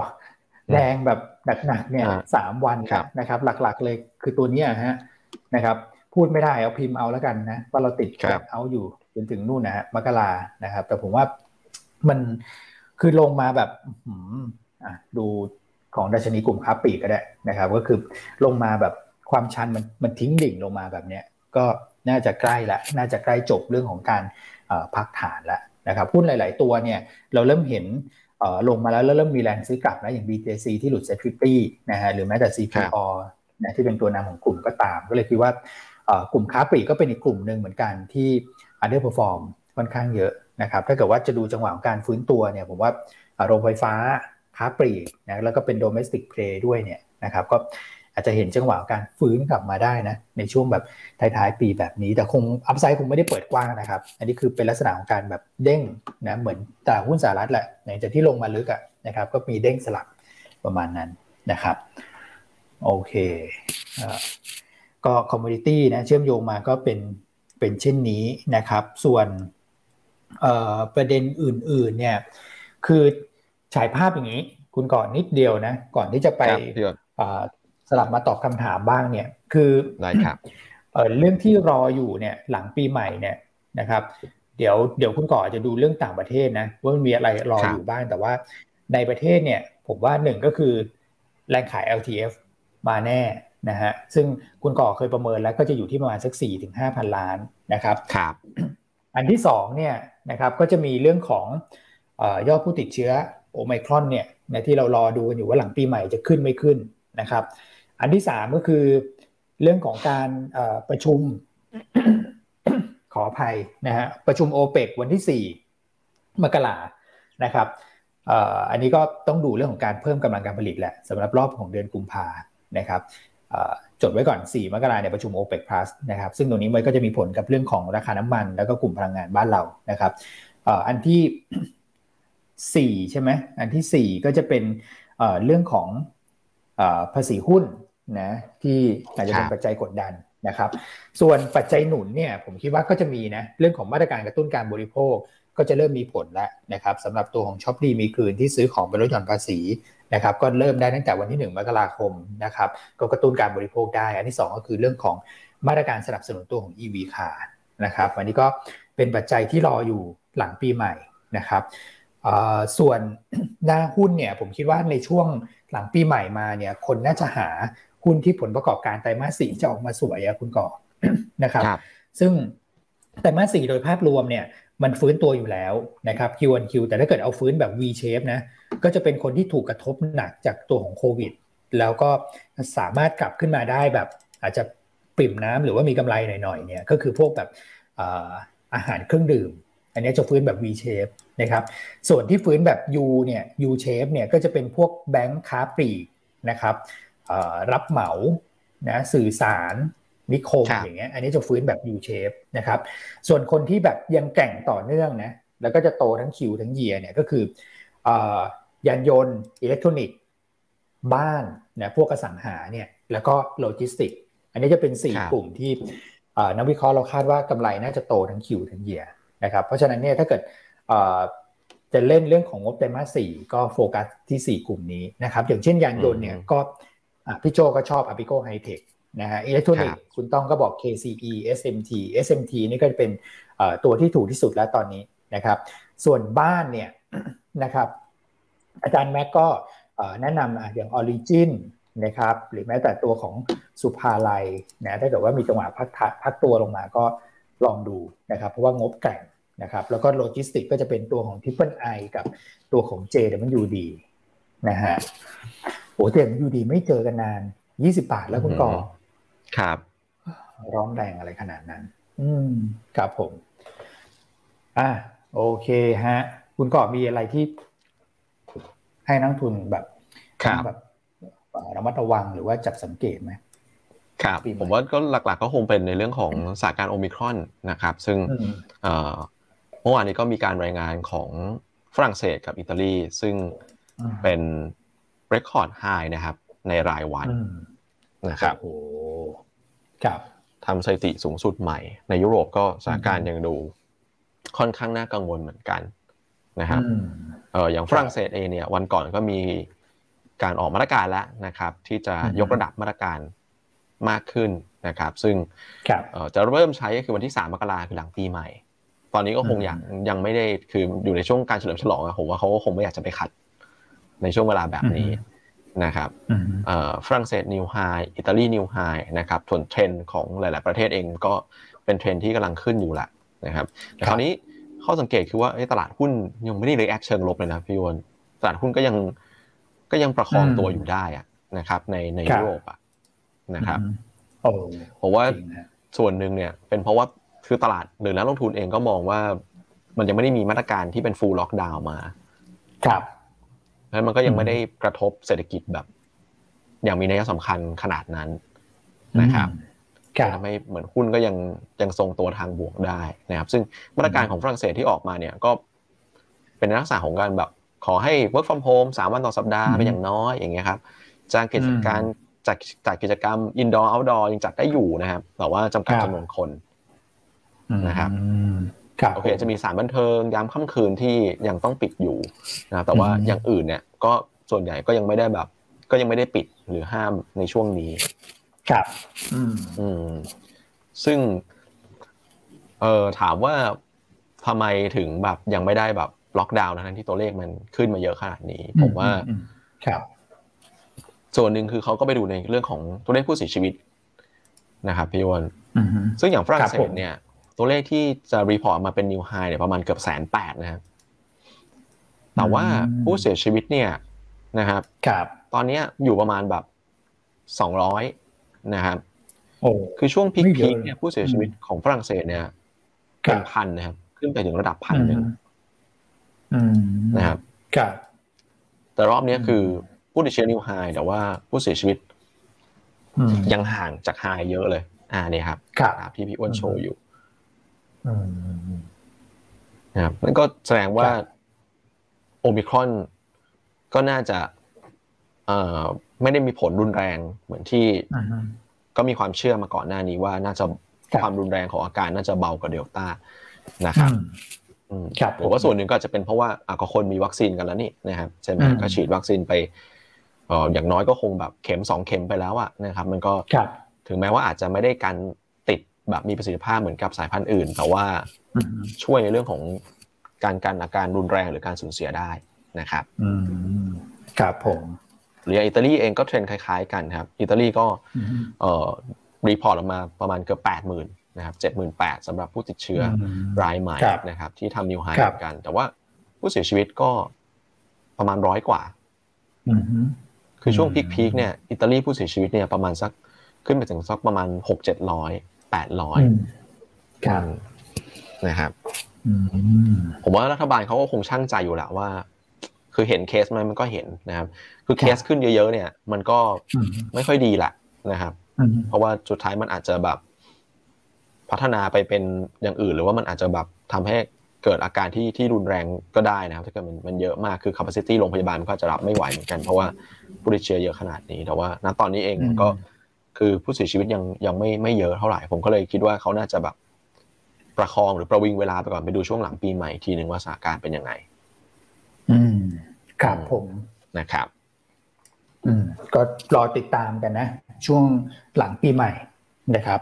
แรงแบบ หนักๆเนี่ยสามวันนะครับ หลักๆเลยคือตัวนี้ฮะนะครับ พูดไม่ได้เอาพิมพ์เอาแล้วกันนะว่าเราติดเอาอยู่จนถึงนู่นนะฮะมกรานะครับ แต่ผมว่ามันคือลงมาแบบดูของดัชนีกลุ่มค้าปลีกก็ได้นะครับ ก็คือลงมาแบบความชันมันมันทิ้งดิ่งลงมาแบบเนี้ยก็น่าจะใกล้ละน่าจะใกล้จบเรื่องของการพักฐานแล้วนะครับหุ้นหลาย ๆ ตัวเนี่ยเราเริ่มเห็น ลงมาแล้วแล้วเริ่มมีแรงซื้อกลับนะอย่าง BJC ที่หลุดเซ็ตฟิตี้นะฮะหรือแม้แต่ CPO นะที่เป็นตัวนำของกลุ่มก็ตาม ก็เลยคิดว่ากลุ่มค้าปลีกก็เป็นอีกกลุ่มหนึ่งเหมือนกันที่ underperform ค่อนข้างเยอะนะครับถ้าเกิดว่าจะดูจังหวะของการฟื้นตัวเนี่ยผมว่าโรงไฟฟ้าค้าปลีกนะแล้วก็เป็น domestic play ด้วยเนี่ยนะครับก็ อาจจะเห็นจังหวะการฟื้นกลับมาได้นะในช่วงแบบท้ายๆปีแบบนี้ แต่คง upside คงไม่ได้เปิดกว้างนะครับ อันนี้คือเป็นลักษณะของการแบบเด้งนะเหมือนตลาดหุ้นสหรัฐแหละหลังจากที่ลงมาลึกอะนะครับ ก็มีเด้งสลับประมาณนั้นนะครับโอเคก็ commodity นะเชื่อมโยงมาก็เป็นเป็นเช่นนี้นะครับ ส่วนประเด็นอื่นๆเนี่ยคือฉายภาพอย่างนี้ คุณก่อนิดเดียวนะ ก่อนที่จะไปส ลับมาตอบคำถามบ้างเนี่ยคือได้ครับเรื่องที่รออยู่เนี่ยหลังปีใหม่เนี่ยนะครับ เดี๋ยวเดี๋ยวคุณก่อจะดูเรื่องต่างประเทศนะว่ามันมีอะไรรออยู่บ้างแต่ว่าในประเทศเนี่ยผมว่าหนึ่งก็คือแรงขาย LTF มาแน่นะฮะซึ่งคุณก่อเคยประเมินแล้วก็จะอยู่ที่ประมาณสัก4ี่ถึงห้าพันล้านนะครับครับอันที่สองเนี่ยนะครับก็จะมีเรื่องของยอดผู้ติดเชื้อโอไมครอนเนี่ยนะที่เรารอดูกันอยู่ว่าหลังปีใหม่จะขึ้นไม่ขึ้นนะครับ อันที่สามก็คือเรื่องของการประชุมขออภัยนะฮะประชุมโอเปกวันที่สี่มกรานะครับอันนี้ก็ต้องดูเรื่องของการเพิ่มกำลังการผลิตแหละสำหรับรอบของเดือนกุมภานะครับจดไว้ก่อน 4 มกราเนี่ยประชุม OPEC Plus นะครับ ซึ่งตรงนี้มันก็จะมีผลกับเรื่องของราคาน้ำมัน แล้วก็กลุ่มพลังงานบ้านเรานะครับอันที่ 4 ใช่ไหมอันที่ 4 ก็จะเป็นเรื่องของภาษีหุ้น นะที่อาจจะเป็นปัจจัยกดดันนะครับ ส่วนปัจจัยหนุนเนี่ยผมคิดว่าก็จะมีนะเรื่องของมาตรการกระตุ้นการบริโภคก็จะเริ่มมีผลแล้วนะครับสำหรับตัวของช็อปดีมีคืนที่ซื้อของเป็นลดหย่อนภาษีนะครับก็เริ่มได้ตั้งแต่วันที่ 1 มกราคมนะครับก็กระตุ้นการบริโภคได้ อันที่ 2 ก็คือเรื่องของมาตรการสนับสนุนตัวของ EV คาร์นะครับอันนี้ก็เป็นปัจจัยที่รออยู่หลังปีใหม่นะครับส่วนหน้าหุ้นเนี่ยผมคิดว่าในช่วงหลังปีใหม่มาเนี่ยคนน่าจะหา หุ้นที่ผลประกอบการไตรมาสสี่จะออกมาสวยอะคุณก่อนะครับซึ่งไตรมาสสี่โดยภาพรวมเนี่ยมันฟื้นตัวอยู่แล้วนะครับ Q1Q แต่ถ้าเกิดเอาฟื้นแบบ V shape นะก็จะเป็นคนที่ถูกกระทบหนักจากตัวของโควิด แล้วก็สามารถกลับขึ้นมาได้แบบอาจจะปริ่มน้ำหรือว่ามีกำไรหน่อยๆเนี่ยก็คือพวกแบบอาหารเครื่องดื่ม อันนี้จะฟื้นแบบ V shape นะครับส่วนที่ฟื้นแบบ U เนี่ย U shape เนี่ยก็จะเป็นพวกแบงค์ค้าปลีกนะครับ รับเหมานะสื่อสารนิคมอย่างเงี้ยอันนี้จะฟื้นแบบ U shape นะครับ ส่วนคนที่แบบยังแก่งต่อเนื่องนะแล้วก็จะโตทั้งคิวทั้งเยียเนี่ยก็คือยานยนต์อิเล็กทรอนิกส์บ้านนะพวกอสังหาเนี่ยแล้วก็โลจิสติก อันนี้จะเป็น 4 กลุ่มที่นักวิเคราะห์เราคาดว่ากำไรน่าจะโตทั้ง Q ทั้ง year นะครับเพราะฉะนั้นเนี่ยถ้าเกิดจะเล่นเรื่องของงบไตรมาสสี่ก็โฟกัสที่ 4 กลุ่มนี้นะครับอย่างเช่นยานยนต์เนี่ยก็ พี่โจก็ชอบ AAPICO Hitech นะฮะอิเล็กทรอนิกส์คุณต้องก็บอก KCE SMT SMT นี่ก็จะเป็นตัวที่ถูกที่สุดแล้วตอนนี้นะครับ ส่วนบ้านเนี่ยนะครับ อาจารย์แม็กก็แนะนำอย่าง Origin นะครับหรือแม้แต่ตัวของสุภาลัยนะถ้าเกิดว่ามีจังหวะพักพักตัวลงมาก็ลองดูนะครับ เพราะว่างบแก่งนะครับแล้วก็โลจิสติกก็จะเป็นตัวของ Triple I กับตัวของ JWD นะฮะ โอ้เ JWD ไม่เจอกันนาน20บาทแล้วคุณก่อครับ ร้องแรงอะไรขนาดนั้น อืมครับผม อะโอเคฮะ คุณก่อมีอะไรที่ ให้นักลงทุนแบบแบบระมัดระวังหรือว่าจับสังเกตไหมครับผมว่าก็หลักๆก็คงเป็นในเรื่องของสายพันธุ์โอมิครอนนะครับ ซึ่งเมื่อวานนี้ก็มีการรายงานของฝรั่งเศสกับอิตาลี ซึ่งเป็น record highนะครับ ในรายวันนะครับโอ้ครับทำสถิติสูงสุดใหม่ ในยุโรปก็สถานการณ์ยังดูค่อนข้างน่ากังวลเหมือนกันนะครับเอออย่างฝรั่งเศสเองเนี่ย วันก่อนก็มีการออกมาตรการแล้วนะครับ ที่จะยกระดับมาตรการมากขึ้นนะครับ ซึ่งจะเริ่มใช้ก็คือวันที่สามมกราคือหลังปีใหม่ ตอนนี้ก็คงยังยังไม่ได้คืออยู่ในช่วงการเฉลิมฉลองผมว่าเขาก็คงไม่อยากจะไปขัด ในช่วงเวลาแบบนี้นะครับฝรั่งเศส new high อิตาลี new high นะครับส่วนเทรนด์ของหลาย ๆ ประเทศเองก็เป็นเทรนด์ที่กำลังขึ้นอยู่แหละนะครับแต่คราวนี้ข้อสังเกตคือว่าตลาดหุ้นยังไม่ได้ react เชิงลบเลยนะพี่วอนตลาดหุ้นก็ยังก็ยังประคองตัวอยู่ได้อะนะครับ ในในยุโรปอะนะครับผมว่าส่วนหนึ่งเนี่ยเป็นเพราะว่าคือตลาดหรือนักลงทุนเองก็มองว่า มันยังไม่ได้มีมาตรการที่เป็นฟูลล็อกดาวน์มา ครับ แล้วมันก็ยังไม่ได้กระทบเศรษฐกิจแบบ อย่างมีนัยสำคัญขนาดนั้นนะครับทำให้เหมือนหุ้นก็ยังยังทรงตัวทางบวกได้นะครับ ซึ่งมาตรการของฝรั่งเศสที่ออกมาเนี่ยก็เป็นลักษณะของการแบบขอให้ work from home สามวันต่อสัปดาห์เป็นอย่างน้อยอย่างเงี้ยครับจ้างกิจการจัดจัดกิจกรรม indoor outdoor ยังจัดได้อยู่นะครับ แต่ว่าจำกัดจำนวนคนนะครับ โอเคจะมีสารบันเทิงยามค่ำคืนที่ยังต้องปิดอยู่นะแต่ว่าอย่างอื่นเนี่ยก็ส่วนใหญ่ก็ยังไม่ได้แบบ ก็ยังไม่ได้ปิดหรือห้ามในช่วงนี้ ครับ อืมอืมซึ่งเอ่อถามว่าทำไมถึงแบบยังไม่ได้แบบล็อกดาวน์ทั้งที่ตัวเลขมันขึ้นมาเยอะขนาดนี้ ผมว่าครับ ส่วนหนึ่งคือเขาก็ไปดูในเรื่องของตัวเลขผู้เสียชีวิตนะครับพี่วอนซึ่งอย่างฝรั่งเศสเนี่ย ตัวเลขที่จะ report มาเป็น new high เนี่ยประมาณเกือบแสนแปดนะครับแต่ว่าผู้เสียชีวิตเนี่ยนะครับครับตอนนี้อยู่ประมาณแบบสองร้อยนะครับโอ้คือช่วง peak ๆเนี่ยผู้เสียชีวิตของฝรั่งเศสเนี่ยเป็นพันนะครับ ขึ้นไปถึงระดับพันหนึ่งนะครับครับแต่รอบนี้คือผู้ติดเชื้อนิวไฮแต่ว่าผู้เสียชีวิตยังห่างจากไฮเยอะเลย อ่าเนี่ยครับครับที่พี่อ้วนโชว์อยู่ นะครับนั่นก็แสดงว่าโอมิครอนก็น่าจะเอ่อไม่ได้มีผลรุนแรงเหมือนที่ก็มีความเชื่อมาก่อนหน้านี้ว่าน่าจะความรุนแรงของอาการน่าจะเบากว่าเดลต้านะครับผมว่าส่วนหนึ่งก็จะเป็นเพราะว่าอ่ก็คนมีวัคซีนกันแล้วนี่นะครับใช่ไหมก็ฉีดวัคซีนไปเอออย่างน้อยก็คงแบบเข็มสองเข็มไปแล้วอะนะครับ มันก็ถึงแม้ว่าอาจจะไม่ได้กันการติด แบบมีประสิทธิภาพเหมือนกับสายพันธุ์อื่น แต่ว่าช่วยในเรื่องของการกันอาการรุนแรงหรือการสูญเสียได้นะครับครับผมหรืออิตาลีเองก็เทรนคล้าย ๆ กันครับ อิตาลีก็เอ่อ report ออกมาประมาณเกือบแปดหมื่นนะครับเจ็ดหมื่นแปดสำหรับผู้ติดเชื้อรายใหม่นะครับ ที่ทำนิวไฮกัน แต่ว่าผู้เสียชีวิตก็ประมาณร้อยกว่าคือช่วงพีคๆเนี่ย อิตาลีผู้เสียชีวิตเนี่ยประมาณสักขึ้นไปถึงสักประมาณหกเจ็ดร้อย แปดร้อยนะครับผมว่ารัฐบาลเขาก็คงช่างใจอยู่แหละว่า คือเห็นเคสมันมันก็เห็นนะครับ คือเคสขึ้นเยอะๆเนี่ย มันก็ไม่ค่อยดีแหละนะครับ เพราะว่าสุดท้ายมันอาจจะแบบ พัฒนาไปเป็นอย่างอื่น หรือว่ามันอาจจะแบบทำให้เกิดอาการที่ที่รุนแรงก็ได้นะครับ ถ้าเกิดมันมันเยอะมากคือ capacity โรงพยาบาลมันก็จะรับไม่ไหวเหมือนกันเพราะว่าผู้ติดเชื้อเยอะขนาดนี้ แต่ว่าณตอนนี้เองก็ คือผู้เสียชีวิตยังยังไม่ไม่เยอะเท่าไหร่ ผมก็เลยคิดว่าเขาน่าจะแบบประคองหรือประวิงเวลาไปก่อนไปดูช่วงหลังปีใหม่ทีหนึ่งว่าสถานการณ์เป็นยังไง อืมครับผมนะครับ อืม ก็รอติดตามกันนะ ช่วงหลังปีใหม่นะครับ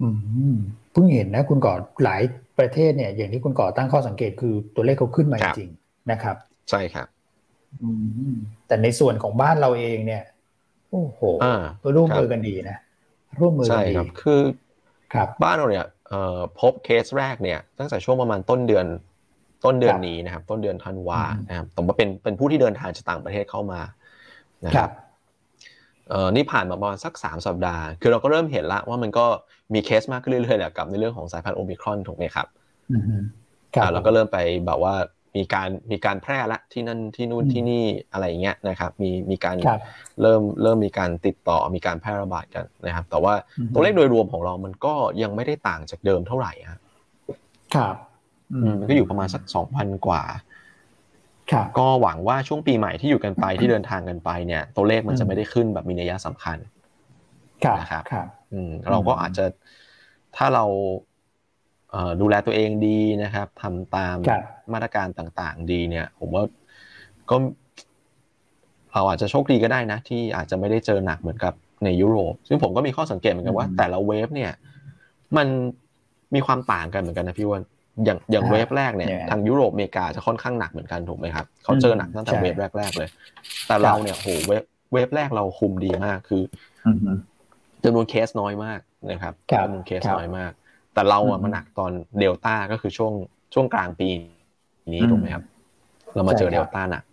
อืมเพิ่งเห็นนะ คุณก่อหลายประเทศเนี่ย อย่างที่คุณก่อตั้งข้อสังเกตคือตัวเลขเขาขึ้นมาจริงๆนะครับ ใช่ครับอืมแต่ในส่วนของบ้านเราเองเนี่ย โอ้โหอ่าร่วมมือกันดีนะ ร่วมมือกัใช่นดีครับคือครับบ้านเราเนี่ยเอ่อพบเคสแรกเนี่ย ตั้งแต่ช่วงประมาณต้นเดือนต้นเดือนครับนี้นะครับ ต้นเดือนธันวาอืมนะครับแต่ว่าเป็นเป็นผู้ที่เดินทางจากต่างประเทศเข้ามานะคครัรับบเอ่อนี่ผ่านมาประมาณสักสามสัปดาห์ คือเราก็เริ่มเห็นละว่ามันก็มีเคสมากขึ้นเรื่อยๆแหละกับในเรื่องของสายพันธุ์โอมิครอนถูกไหมครับอืมครับอ่าเราก็เริ่มไปแบบว่า มีการมีการแพร่ละที่นั่นที่นู่นอืมที่นี่อะไรอย่างเงี้ยนะครับ มีมีการครับเริ่มเริ่มมีการติดต่อมีการแพร่ระบาดกันนะครับ แต่ว่าอืมตัวเลขโดยรวมของเรามันก็ยังไม่ได้ต่างจากเดิมเท่าไหร่ฮะครับอืมมันก็อยู่ประมาณสักสองพันกว่าครับก็หวังว่าช่วงปีใหม่ที่อยู่กันไปที่เดินทางกันไปเนี่ย ตัวเลขมันอืจะมไม่ได้ขึ้นแบบมีนัยสำคัญครับนะครับครับอืมเราก็อาจจะถ้าเราเอ่อ ดูแลตัวเองดีนะครับทำตามครับมาตรการต่างๆ ดีเนี่ย ผมว่าก็เราอาจจะโชคดีก็ได้นะ ที่อาจจะไม่ได้เจอหนักเหมือนกับในยุโรป ซึ่งผมก็มีข้อสังเกตเหมือนกันว่าอืมแต่ละ wave เนี่ย มันมีความต่างกันเหมือนกันนะพี่อ้วันอย่างอย่างอ่า wave แรกเนี่ยยังไงทางยุโรปอเมริกาจะค่อนข้างหนักเหมือนกันถูกไหมครับเขาเจอหนักตั้งแต่ใช่ wave แรกๆเลย แต่เราเนี่ยโห wave wave แรกเราคุมดีมากคืออืมจำนวนเคสน้อยมากนะครับครับจำนวนเคสครับน้อยมาก แต่เราอือะมมาหนักตอนเดลต้าก็คือช่วงช่วงกลางปีนี้อืมถูกไหมครับ เรามาเจอใช่ครับเดลต้าหนัก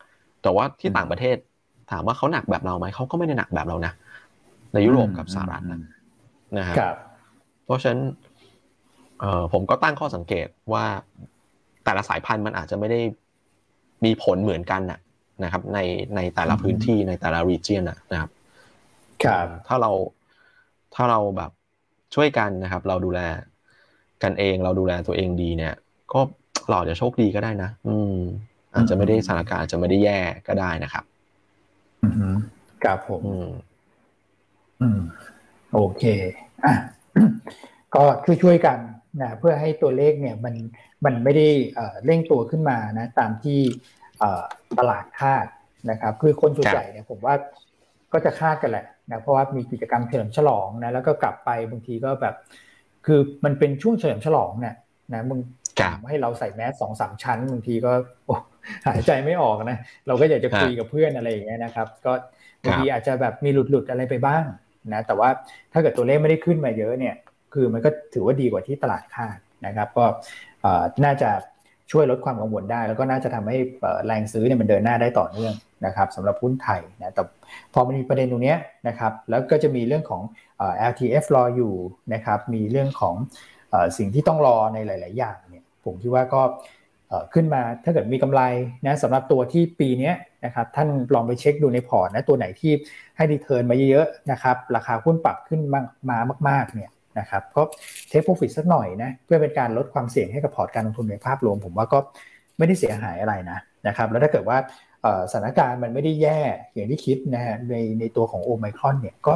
แต่ว่าที่อืมต่างประเทศถามว่าเขาหนักแบบเราไหมเขาก็ไม่ได้หนักแบบเรานะ ในยุโรปกับสหรัฐนะนะครับครับเพราะฉะนั้นเอ่อผมก็ตั้งข้อสังเกตว่าแต่ละสายพันธุ์มันอาจจะไม่ได้มีผลเหมือนกันนะนะครับ ในในแต่ละอืมพื้นที่ในแต่ละรีเจียนนะครับครับ ถ้าเราถ้าเราแบบช่วยกันนะครับ เราดูแล กันเองเราดูแลตัวเองดีเนี่ย ก็เราอาจจะโชคดีก็ได้นะ อืม อาจจะไม่ได้สถานการณ์อาจจะไม่ได้แย่ก็ได้นะครับอืมครับผมอืมอืมโอเคอะก็ช่วยช่วยๆกันนะเพื่อให้ตัวเลขเนี่ยมันมันไม่ได้เอ่อเร่งตัวขึ้นมานะ ตามที่เอ่อตลาดคาดนะครับ คือคนส่วนใหญ่เนี่ยผมว่าก็จะคาดกันแหละนะเพราะว่ามีกิจกรรมเฉลิมฉลองนะแล้วก็กลับไปบางทีก็แบบ คือมันเป็นช่วงเฉลิมฉลองเนี่ยนะมึงครับให้เราใส่แมสสองสามชั้นบางทีก็โอ้หายใจไม่ออกนะ เราก็อยากจะคุยกับเพื่อนอะไรอย่างเงี้ยนะครับ ก็บางทีอาจจะแบบมีหลุดหลุดๆอะไรไปบ้างนะแต่ว่าถ้าเกิดตัวเลขไม่ได้ขึ้นมาเยอะเนี่ย คือมันก็ถือว่าดีกว่าที่ตลาดคาดนะครับ ก็เอ่อน่าจะช่วยลดความกังวลได้ แล้วก็น่าจะทำให้เอ่อแรงซื้อเนี่ยมันเดินหน้าได้ต่อเนื่องนะครับสำหรับหุ้นไทยนะแต่พอมันมีประเด็นตรงเนี้ยนะครับ แล้วก็จะมีเรื่องของเอ่อ LTF รออยู่นะครับ มีเรื่องของสิ่งที่ต้องรอในหลาย ๆ อย่างเนี่ย ผมคิดว่าก็ขึ้นมาถ้าเกิดมีกำไรนะสำหรับตัวที่ปีนี้นะครับท่านลองไปเช็คดูในพอร์ตนะตัวไหนที่ให้ return มาเยอะๆนะครับราคาหุ้นปรับขึ้นมามามากๆเนี่ยนะครับก็ take profit สักหน่อยนะเพื่อเป็นการลดความเสี่ยงให้กับพอร์ตการลงทุนในภาพรวม ผมว่าก็ไม่ได้เสียหายอะไรนะนะครับแล้วถ้าเกิดว่าสถานการณ์มันไม่ได้แย่อย่างที่คิดนะฮะในในตัวของโอไมครอนเนี่ยก็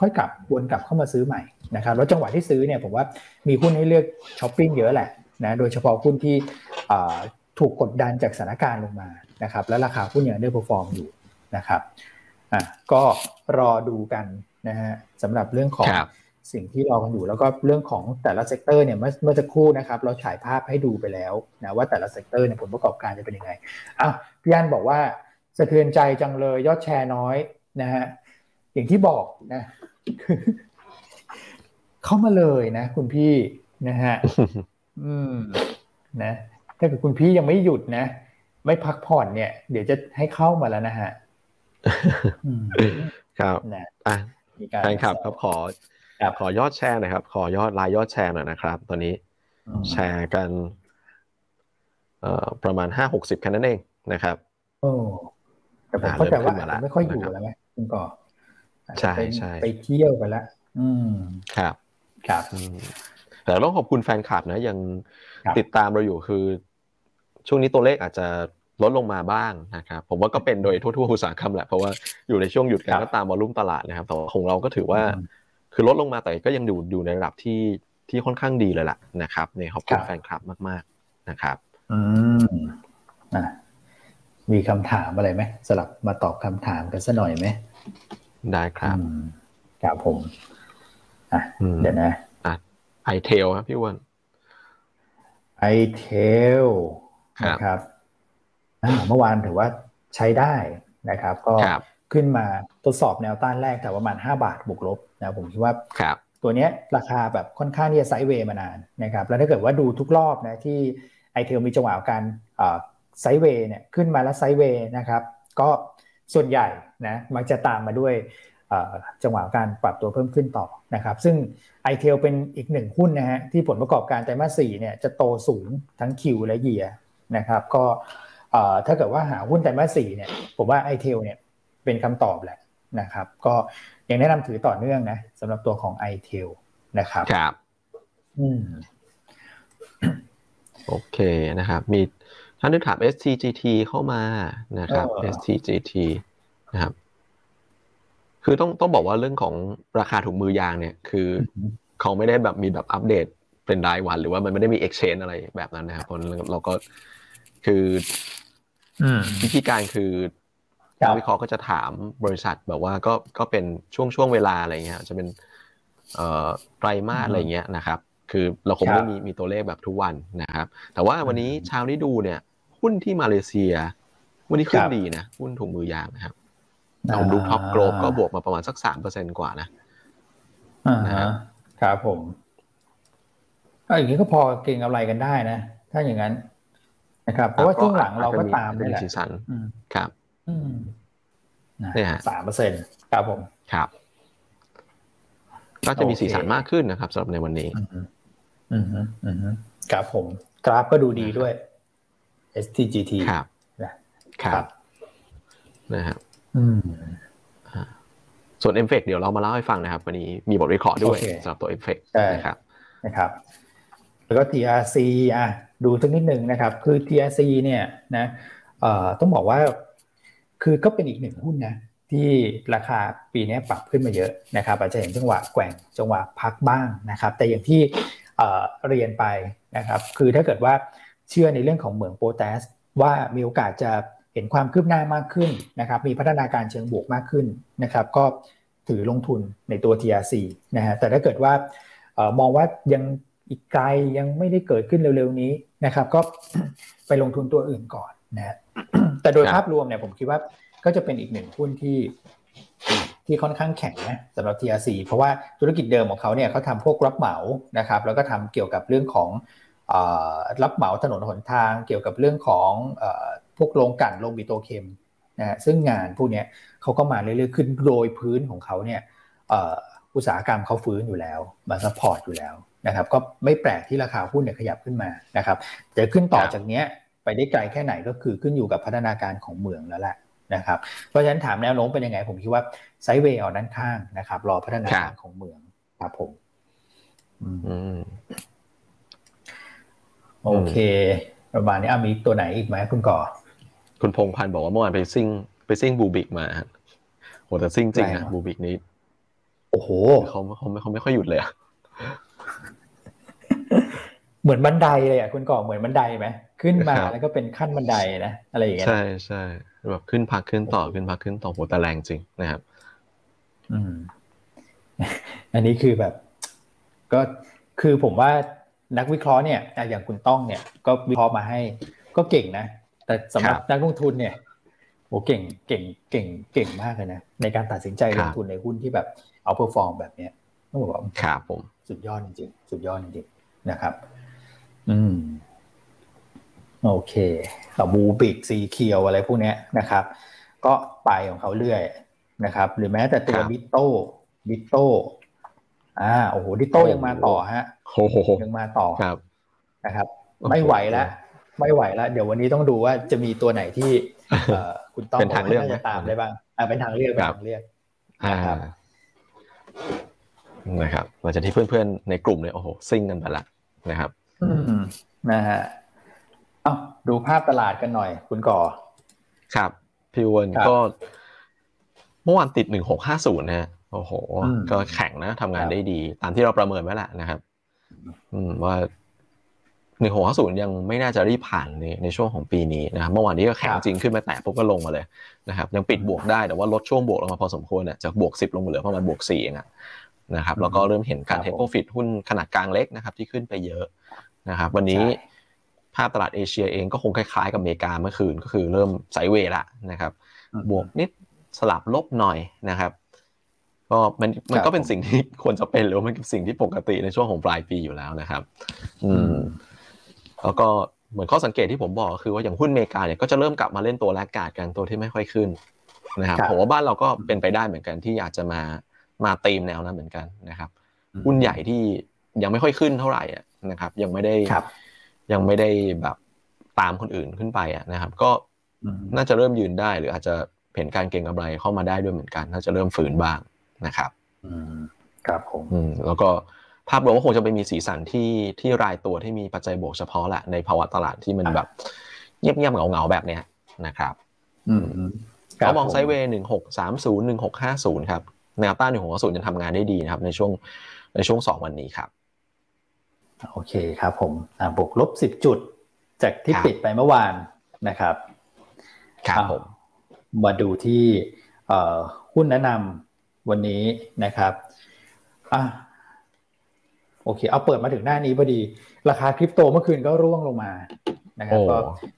ค่อยกลับวนกลับเข้ามาซื้อใหม่นะครับแล้วจังหวะที่ซื้อเนี่ยผมว่ามีหุ้นให้เลือกช้อปปิ้งเยอะแหละนะโดยเฉพาะหุ้นที่เอ่อถูกกดดันจากสถานการณ์ลงมานะครับแล้วราคาหุ้นยัง underperform อยู่นะครับอะก็รอดูกันนะฮะสำหรับเรื่องของครับสิ่งที่รอกันอยู่แล้วก็เรื่องของแต่ละ sector เนี่ยเมื่อเมื่อสักครู่นะครับเราฉายภาพให้ดูไปแล้วนะว่าแต่ละ sector เนี่ยผลประกอบการจะเป็นยังไงอ้าวพี่อันบอกว่าสะเทือนใจจังเลยยอดแชร์น้อยนะฮะ อย่างที่บอกนะ เข้ามาเลยนะคุณพี่นะฮะอืมนะถ้าเกิดคุณพี่ยังไม่หยุดนะ ไม่พักผ่อนเนี่ย เดี๋ยวจะให้เข้ามาแล้วนะฮะอืมครับนะอะมีการแฟนคลับครับขอครับ ขอยอดแชร์หน่อยครับขอยอดรายยอดแชร์หน่อยนะครับ ตอนนี้อืมแชร์กันเอ่อประมาณห้าหกสิบแค่นั้นเองนะครับโอ้แต่ผมอ่าเข้าใจว่าเริ่มขึ้นมาอาจละจะไม่ค่อยอยู่นะครับแล้วไหมคุณก่ออาจจะ ใช่ไปใช่ไปเที่ยวกันละอืมครับครับอืมแต่ต้องขอบคุณแฟนคลับนะยังครับติดตามเราอยู่คือ ช่วงนี้ตัวเลขอาจจะลดลงมาบ้างนะครับผมว่าก็เป็นโดยทั่วๆอุตสาหกรรมแหละเพราะว่าอยู่ในช่วงหยุดกัครันบก็ตามวอลุ่มตลาดนะครับแต่ว่าของเราก็ถือว่าอืมคือลดลงมาแต่ก็ยังอยู่อยู่ในระดับที่ที่ค่อนข้างดีเลยล่ะนะครับในขอบคุณครับแฟนคลับมาก ๆนะครับ อืมอะมีคำถามอะไรไหมสลับมาตอบคำถามกันสักหน่อยไหม ได้ครับอืมครับผมอะอืมเดี๋ยวนะ ITEL ครับพี่อ้วน ITEL ครับนะครับอ่าเมื่อวานถือว่าใช้ได้นะครับ ก็ครับขึ้นมาทดสอบแนวต้านแรกแต่ประมาณ 5 บาทบวกลบนะผมคิดว่าครับตัวเนี้ยราคาแบบค่อนข้างที่จะ sideway มานานนะครับแล้วถ้าเกิดว่าดูทุกรอบนะที่ ITEL มีจังหวะการ sideway เนี่ยขึ้นมาแล้ว sideway นะครับ ก็ส่วนใหญ่ นะมักจะตามมาด้วยเอ่อจังหวะการปรับตัวเพิ่มขึ้นต่อนะครับซึ่ง ITEL เป็นอีกหนึ่งหุ้นนะฮะที่ผลประกอบการไตรมาสสี่เนี่ยจะโตสูงทั้ง Q และ yearนะครับก็เอ่อถ้าเกิดว่าหาหุ้นไตรมาสสี่เนี่ยผมว่าไอเทลเนี่ยเป็นคำตอบแหละนะครับก็ยังแนะนำถือต่อเนื่องนะสำหรับตัวของ i t e l นะครับครับอืมโอเคนะครับมีท่านนึกถาม STGT เข้ามานะครับเออ STGT นะครับ คือต้องต้องบอกว่าเรื่องของราคาถุงมือยางเนี่ย คือเขาไม่ได้แบบมีแบบอัปเดตเป็นรายวัน หรือว่ามันไม่ได้มี exchange อะไรแบบนั้นนะครับเพราะเราก็คืออืมวิธีการคือครับนักวิเคราะห์ก็จะถามบริษัทแบบว่าก็ก็เป็นช่วงช่วงเวลาอะไรเงี้ยจะเป็นเอ่อไตรมาสอะไรเงี้ยนะครับ คือเราคงไม่ได้มีมีตัวเลขแบบทุกวันนะครับ แต่ว่าวันนี้เช้านี้ดูเนี่ย หุ้นที่มาเลเซีย วันนี้ขึ้นดีนะหุ้นถุงมือยางนะครับ เราดู Top Glove ก็บวกมาประมาณสักสามเปอร์เซ็นต์กว่านะอ่านะครัฮะบครับผมก็อย่างนี้ก็พอเก่งกำไรกันได้นะ ถ้าอย่างนั้นนะครับ เพราะว่าช่วงหลังเราก็ตามได้นี่แหละสีสันอืมครับอืมนะเนี่ยฮะสามเปอร์เซ็นต์ครับผมครับ ก็จะมีโอเคสีสันมากขึ้นนะครับสำหรับในวันนี้อืมฮึอืมฮึอืมฮึครับผม กราฟก็ดูดีด้วย STGT ครับ นะครับนะครับอืม ส่วน MFEC เดี๋ยวเรามาเล่าให้ฟังนะครับ วันนี้มีบทวิเคราะห์ด้วยโอเคสำหรับตัว MFEC ใช่นะครับนะครับ แล้วก็ TRC อะดูสักนิดหนึ่งนะครับ คือ TRC เนี่ยนะเอ่อต้องบอกว่า คือก็เป็นอีกหนึ่งหุ้นนะที่ราคาปีนี้ปรับขึ้นมาเยอะนะครับอาจจะเห็นจังหวะแกว่งจังหวะพักบ้างนะครับ แต่อย่างที่เอ่อเรียนไปนะครับ คือถ้าเกิดว่าเชื่อในเรื่องของเหมืองโปแทสว่ามีโอกาสจะ เห็นความคืบหน้ามากขึ้นนะครับ มีพัฒนาการเชิงบวกมากขึ้นนะครับ ก็ถือลงทุนในตัว TRC นะฮะแต่ถ้าเกิดว่ามองว่ายังอีกไกลยังไม่ได้เกิดขึ้นเร็วๆนี้นะครับ ก็ไปลงทุนตัวอื่นก่อนนะฮะแต่โดยภาพรวมเนี่ยผมคิดว่าก็จะเป็นอีกหนึ่งหุ้นที่ที่ค่อนข้างแข็งนะสำหรับ TRC เพราะว่าธุรกิจเดิมของเขาเนี่ยเขาทำพวกรับเหมานะครับ แล้วก็ทำเกี่ยวกับเรื่องของรับเหมาถนนหนทาง เกี่ยวกับเรื่องของ พวกโรงกลั่นโรงปิโตรเคมนะฮะซึ่งงานพวกเนี้ยเขาก็มาเรื่อยๆขึ้นโดยพื้นของเขาเนี่ยเอ่ออุตสาหกรรมเขาฟื้นอยู่แล้วมา support อยู่แล้วนะครับก็ไม่แปลกที่ราคาหุ้นเนี่ยขยับขึ้นมานะครับจะขึ้นต่อครับจากเนี้ยไปได้ไกลแค่ไหนก็คือขึ้นอยู่กับพัฒนาการของเมืองแล้วแหละนะครับเพราะฉะนั้นถามแนวโน้มเป็นยังไง ผมคิดว่าไซด์เวย์เอาด้านข้างนะครับ รอพัฒนาการของเมืองครับผมอืมอืมโอเค ประมาณนี้อะมีตัวไหนอีกไหมคุณก่อ คุณพงษ์พันธ์บอกว่าเมื่อวานไปซิ่ง ไปซิ่งบูบิกมาฮะโหแต่ซิ่งจริงแรงนะเนอะบูบิกนี้ โอ้โหเขาเขาไม่เขาไม่ค่อยหยุดเลยอะเหมือนบันไดเลยอะคุณก่อเหมือนบันไดไหมขึ้นมาแล้วก็เป็นขั้นบันไดนะอะไรอย่างเงี้ยใช่ใช่แบบขึ้นพักขึ้นต่อขึ้นพักขึ้นต่อโหแต่แรงจริงนะครับ อืม อันนี้คือแบบ ก็คือผมว่านักวิเคราะห์เนี่ยอะอย่างคุณต้องเนี่ย ก็วิเคราะห์มาให้ ก็เก่งนะ แต่สำหรับครับนักลงทุนเนี่ยโอ้เก่งเก่งเก่งเก่งมากเลยนะ ในการตัดสินใจคลรับงทุนในหุ้นที่แบบ outperform แบบเนี้ยต้องบอกว่าครับผมสุดยอดจริงๆสุดยอดจริงๆนะครับ อืม โอเคกับบูบิกซีเคียวอะไรพวกเนี้ยนะครับ ก็ไปของเขาเรื่อยนะครับ หรือแม้แต่ตัวครับบิโต้บิโต้อ่าโอ้โหบิโต้โอ้โหยังมาต่อฮะโอ้โหยังมาต่อครับนะครับโอ้โหไม่ไหวแล้ว ไม่ไหวแล้วเดี๋ยววันนี้ต้องดูว่าจะมีตัวไหนที่เอ่อคุณต้องเป็นทางเลือกน่าจะไหมตามได้บ้างอ่าเป็นทางเลือกเป็นครับทางเลือกอ่าครับนะครับหลังจากที่เพื่อนๆในกลุ่มเนี่ยโอ้โหซิ่งกันไปละนะครับอืมนะฮะเอ้าดูภาพตลาดกันหน่อย คุณก่อ ครับพี่อ้วนครับก็เมื่อวานติดหนึ่งหกห้าศูนย์นะฮะโอ้โหอืมก็แข็งนะทำงานครับได้ดี ตามที่เราประเมินไว้แหละนะครับ อืมว่า หนึ่งหกห้าศูนย์ยังไม่น่าจะรีบผ่านในในช่วงของปีนี้นะครับเมื่อวานนี้ก็แข็งจริงขึ้นมาแตะปุ๊บก็ลงมาเลยนะครับยังปิดบวกได้แต่ว่าลดช่วงบวกลงมาพอสมควรเนี่ยจากบวกสิบลงมาเหลือประมาณบวกสี่เองนะครับแล้วก็เริ่มเห็นการเทคโปรฟิตหุ้นขนาดกลางเล็กนะครับที่ขึ้นไปเยอะนะครับวันนี้ภาพตลาดเอเชียเองก็คงคล้ายๆกับอเมริกาเมื่อคืนก็คือเริ่มไซเวย์ละนะครับบวกนิดสลับลบหน่อยนะครับก็มันมันก็เป็นสิ่งที่ควรจะเป็นหรือว่ามันเป็นสิ่งที่ปกติในช่วงของปลายปีอยู่แล้วนะครับ อืม แล้วก็เหมือนข้อสังเกตที่ผมบอกคือว่าอย่างหุ้นอเมริกาเนี่ยก็จะเริ่มกลับมาเล่นตัวแลกกาดกันตัวที่ไม่ค่อยขึ้นนะครับผมว่าบ้านเราก็เป็นไปได้เหมือนกันที่อาจจะมามาตีมแนวนั้นเหมือนกันนะครับหุ้นใหญ่ที่ยังไม่ค่อยขึ้นเท่าไหร่นะครับ ยังไม่ได้ยังไม่ได้แบบตามคนอื่นขึ้นไปนะครับ ก็น่าจะเริ่มยืนได้หรืออาจจะเห็นการเก็งกำไรเข้ามาได้ด้วยเหมือนกัน น่าจะเริ่มฝืนบ้างนะครับอืมครับผมอืมแล้วก็ ภาพรวมก็คงจะไปมีสีสันที่ที่รายตัวที่มีปัจจัยบวกเฉพาะแหละในภาวะตลาดที่มันแบบเงียบเงียบเหงาเหงาแบบเนี้ยนะครับ อืมเขามองไซเวย์หนึ่งหกสามศูนย์หนึ่งหกห้าศูนย์ครับแนวต้านหนึ่งหกศูนย์จะทำงานได้ดีนะครับ ในช่วงในช่วงสองวันนี้ครับ โอเคครับผมบวกลบสิบจุด จากที่ปิดไปเมื่อวานนะครับครับผมมาดูที่หุ้นแนะนำวันนี้นะครับอะ โอเค เอาเปิดมาถึงหน้านี้พอดี ราคาคริปโตเมื่อคืนก็ร่วงลงมานะครับก็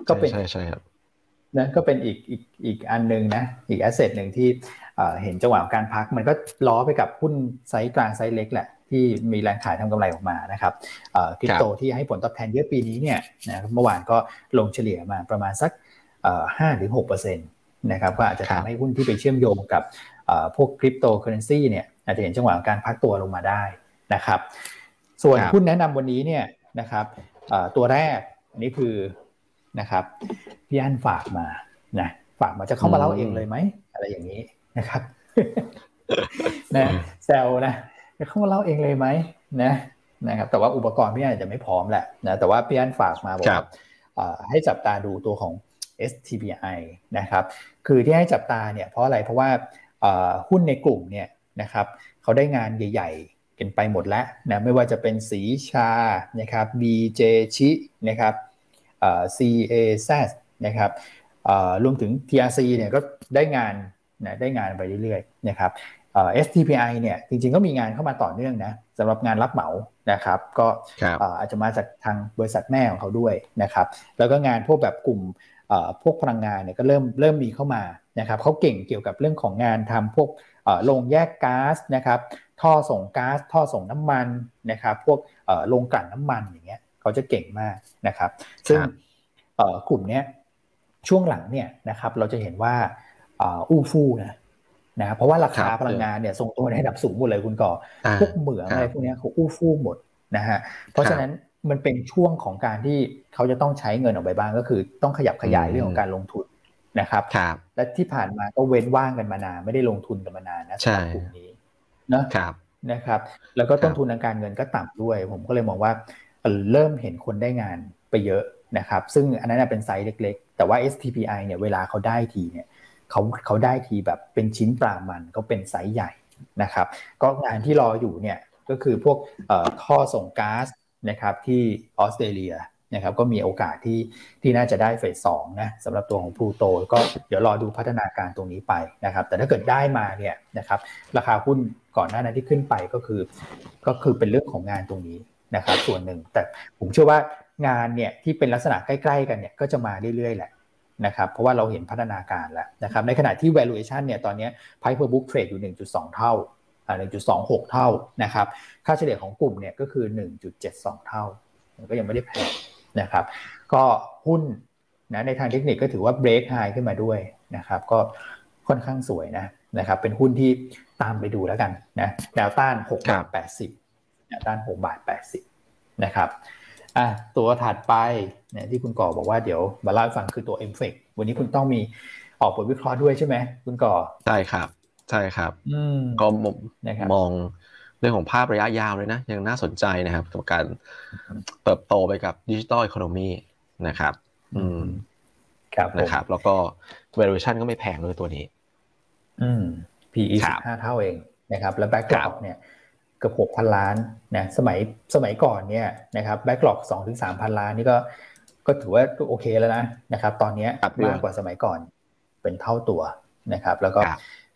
ก็เป็นใช่ใช่ครับนั่นก็เป็นอีกอีกอีกอันหนึ่งนะ อีก asset หนึ่งที่เห็นจังหวะการพัก มันก็ล้อไปกับหุ้นไซส์กลางไซส์เล็กแหละ ที่มีแรงขายทำกำไรออกมานะครับคริปโตที่ให้ผลตอบแทนเยอะปีนี้เนี่ยนะเมื่อวานก็ลงเฉลี่ยมาประมาณสักห้าถึงหกเปอร์เซ็นต์นะครับก็อาจจะทำให้หุ้นที่ไปเชื่อมโยงกับพวกคริปโตเคอร์เรนซีเนี่ยอาจจะเห็นจังหวะการพักตัวลงมาได้นะครับ ส่วนหุ้นแนะนำวันนี้เนี่ยนะครับตัวแรกอันนี้คือนะครับพี่อันฝากมานะฝากมาจะเข้ามาเล่าเองเลยไหมอะไรอย่างนี้นะครับนะแซวนะจะเข้ามาเล่าเองเลยไหมนะนะครับแต่ว่าอุปกรณ์พี่อันจะไม่พร้อมแหละนะแต่ว่าพี่อันฝากมาบอกให้จับตาดูตัวของ STPI นะครับ คือที่ให้จับตาเนี่ยเพราะอะไรเพราะว่าหุ้นในกลุ่มเนี่ยนะครับเขาได้งานใหญ่ๆ กันไปหมดแล้วนะไม่ว่าจะเป็นสีชานะครับ BJ ชินะครับ CAZ นะครับรวมถึง TRC เนี่ยก็ได้งานนะได้งานไปเรื่อยๆนะครับ STPI เนี่ยจริงๆก็มีงานเข้ามาต่อเนื่องนะสำหรับงานรับเหมานะครับก็อาจจะมาจากทางบริษัทแม่ของเขาด้วยนะครับแล้วก็งานพวกแบบกลุ่มพวกพลังงานเนี่ยก็เริ่มเริ่มมีเข้ามานะครับเขาเก่งเกี่ยวกับเรื่องของงานทำพวกโรงแยกก๊าซนะครับ ท่อส่งก๊าซท่อส่งน้ำมันนะครับพวกโรงกลั่นน้ำมันอย่างเงี้ยเขาจะเก่งมากนะครับซึ่งกลุ่มนี้ช่วงหลังเนี่ยนะครับเราจะเห็นว่าอู้ฟู่นะนะเพราะว่าราคาพลังงานเนี่ยทรงตัวในระดับสูงหมดเลยคุณก่อพวกเหมืองอะไรพวกนี้เขาอู้ฟู่หมดนะฮะเพราะฉะนั้นมันเป็นช่วงของการที่เขาจะต้องใช้เงินออกไปบ้างก็คือ ต้องขยับขยายเรื่องของการลงทุนนะครับ และที่ผ่านมาก็เว้นว่างกันมานานไม่ได้ลงทุนกันมานานนะสำหรับกลุ่มนี้ นะครับนะครับ แล้วก็ต้นทุนทางการเงินก็ต่ำด้วย ผมก็เลยมองว่าเริ่มเห็นคนได้งานไปเยอะนะครับ ซึ่งอันนั้นเป็นไซส์เล็ก ๆ แต่ว่า STPI เนี่ยเวลาเขาได้ทีเนี่ยเขาเขาได้ทีแบบเป็นชิ้นปลามันก็เป็นไซส์ใหญ่นะครับ ก็งานที่รออยู่เนี่ยก็คือพวกท่อส่งก๊าซนะครับที่ออสเตรเลีย นะครับก็มีโอกาสที่ที่น่าจะได้เฟสสองนะสำหรับตัวของพลูโตก็เดี๋ยวรอดูพัฒนาการตรงนี้ไปนะครับ แต่ถ้าเกิดได้มาเนี่ยนะครับราคาหุ้นก่อนหน้านั้นที่ขึ้นไปก็คือ ก็คือเป็นเรื่องของงานตรงนี้นะครับ ส่วนหนึ่งแต่ผมเชื่อว่างานเนี่ยที่เป็นลักษณะใกล้ ๆ กันเนี่ยก็จะมาเรื่อยๆแหละนะครับเพราะว่าเราเห็นพัฒนาการแล้วนะครับในขณะที่ valuation เนี่ยตอนนี้ price per book trade อยู่ 1.2 เท่า1.26 เท่านะครับค่าเฉลี่ยของกลุ่มเนี่ยก็คือ 1.72 เท่า ก็ยังไม่ได้แพง นะครับ ก็หุ้นนะในทางเทคนิคก็ถือว่าเบรกไฮขึ้นมาด้วยนะครับ ก็ค่อนข้างสวยนะนะครับ เป็นหุ้นที่ตามไปดูแล้วกันนะแนวต้าน6บาท80แนวต้าน6บาท80นะครับอะตัวถัดไปเนี่ยที่คุณก่อบอกว่าเดี๋ยวมาเล่าให้ฟังคือตัว m อ e วันนี้คุณต้องมีออกบทวิเคราะห์ด้วยใช่ไหมคุณก่อใช่ครับ ใช่ครับก็มอง เรื่องของภาพระยะยาวเลยนะ ยังน่าสนใจนะครับกับการเติบโตไปกับดิจิตอลอีโคโนมีนะครับ อืมครับนะครับ แล้วก็ valuation ก็ไม่แพงเลยตัวนี้ อืม PE สิบห้าเท่าเองนะครับ แล้ว backlog เนี่ยเกือบหกพันล้านนะสมัยสมัยก่อนเนี่ยนะครับแบ็กหลอกสองถึงสามพันล้านนี่ก็ ก็ถือว่าโอเคแล้วนะนะครับ ตอนนี้มากกว่าสมัยก่อนเป็นเท่าตัวนะครับ แล้วก็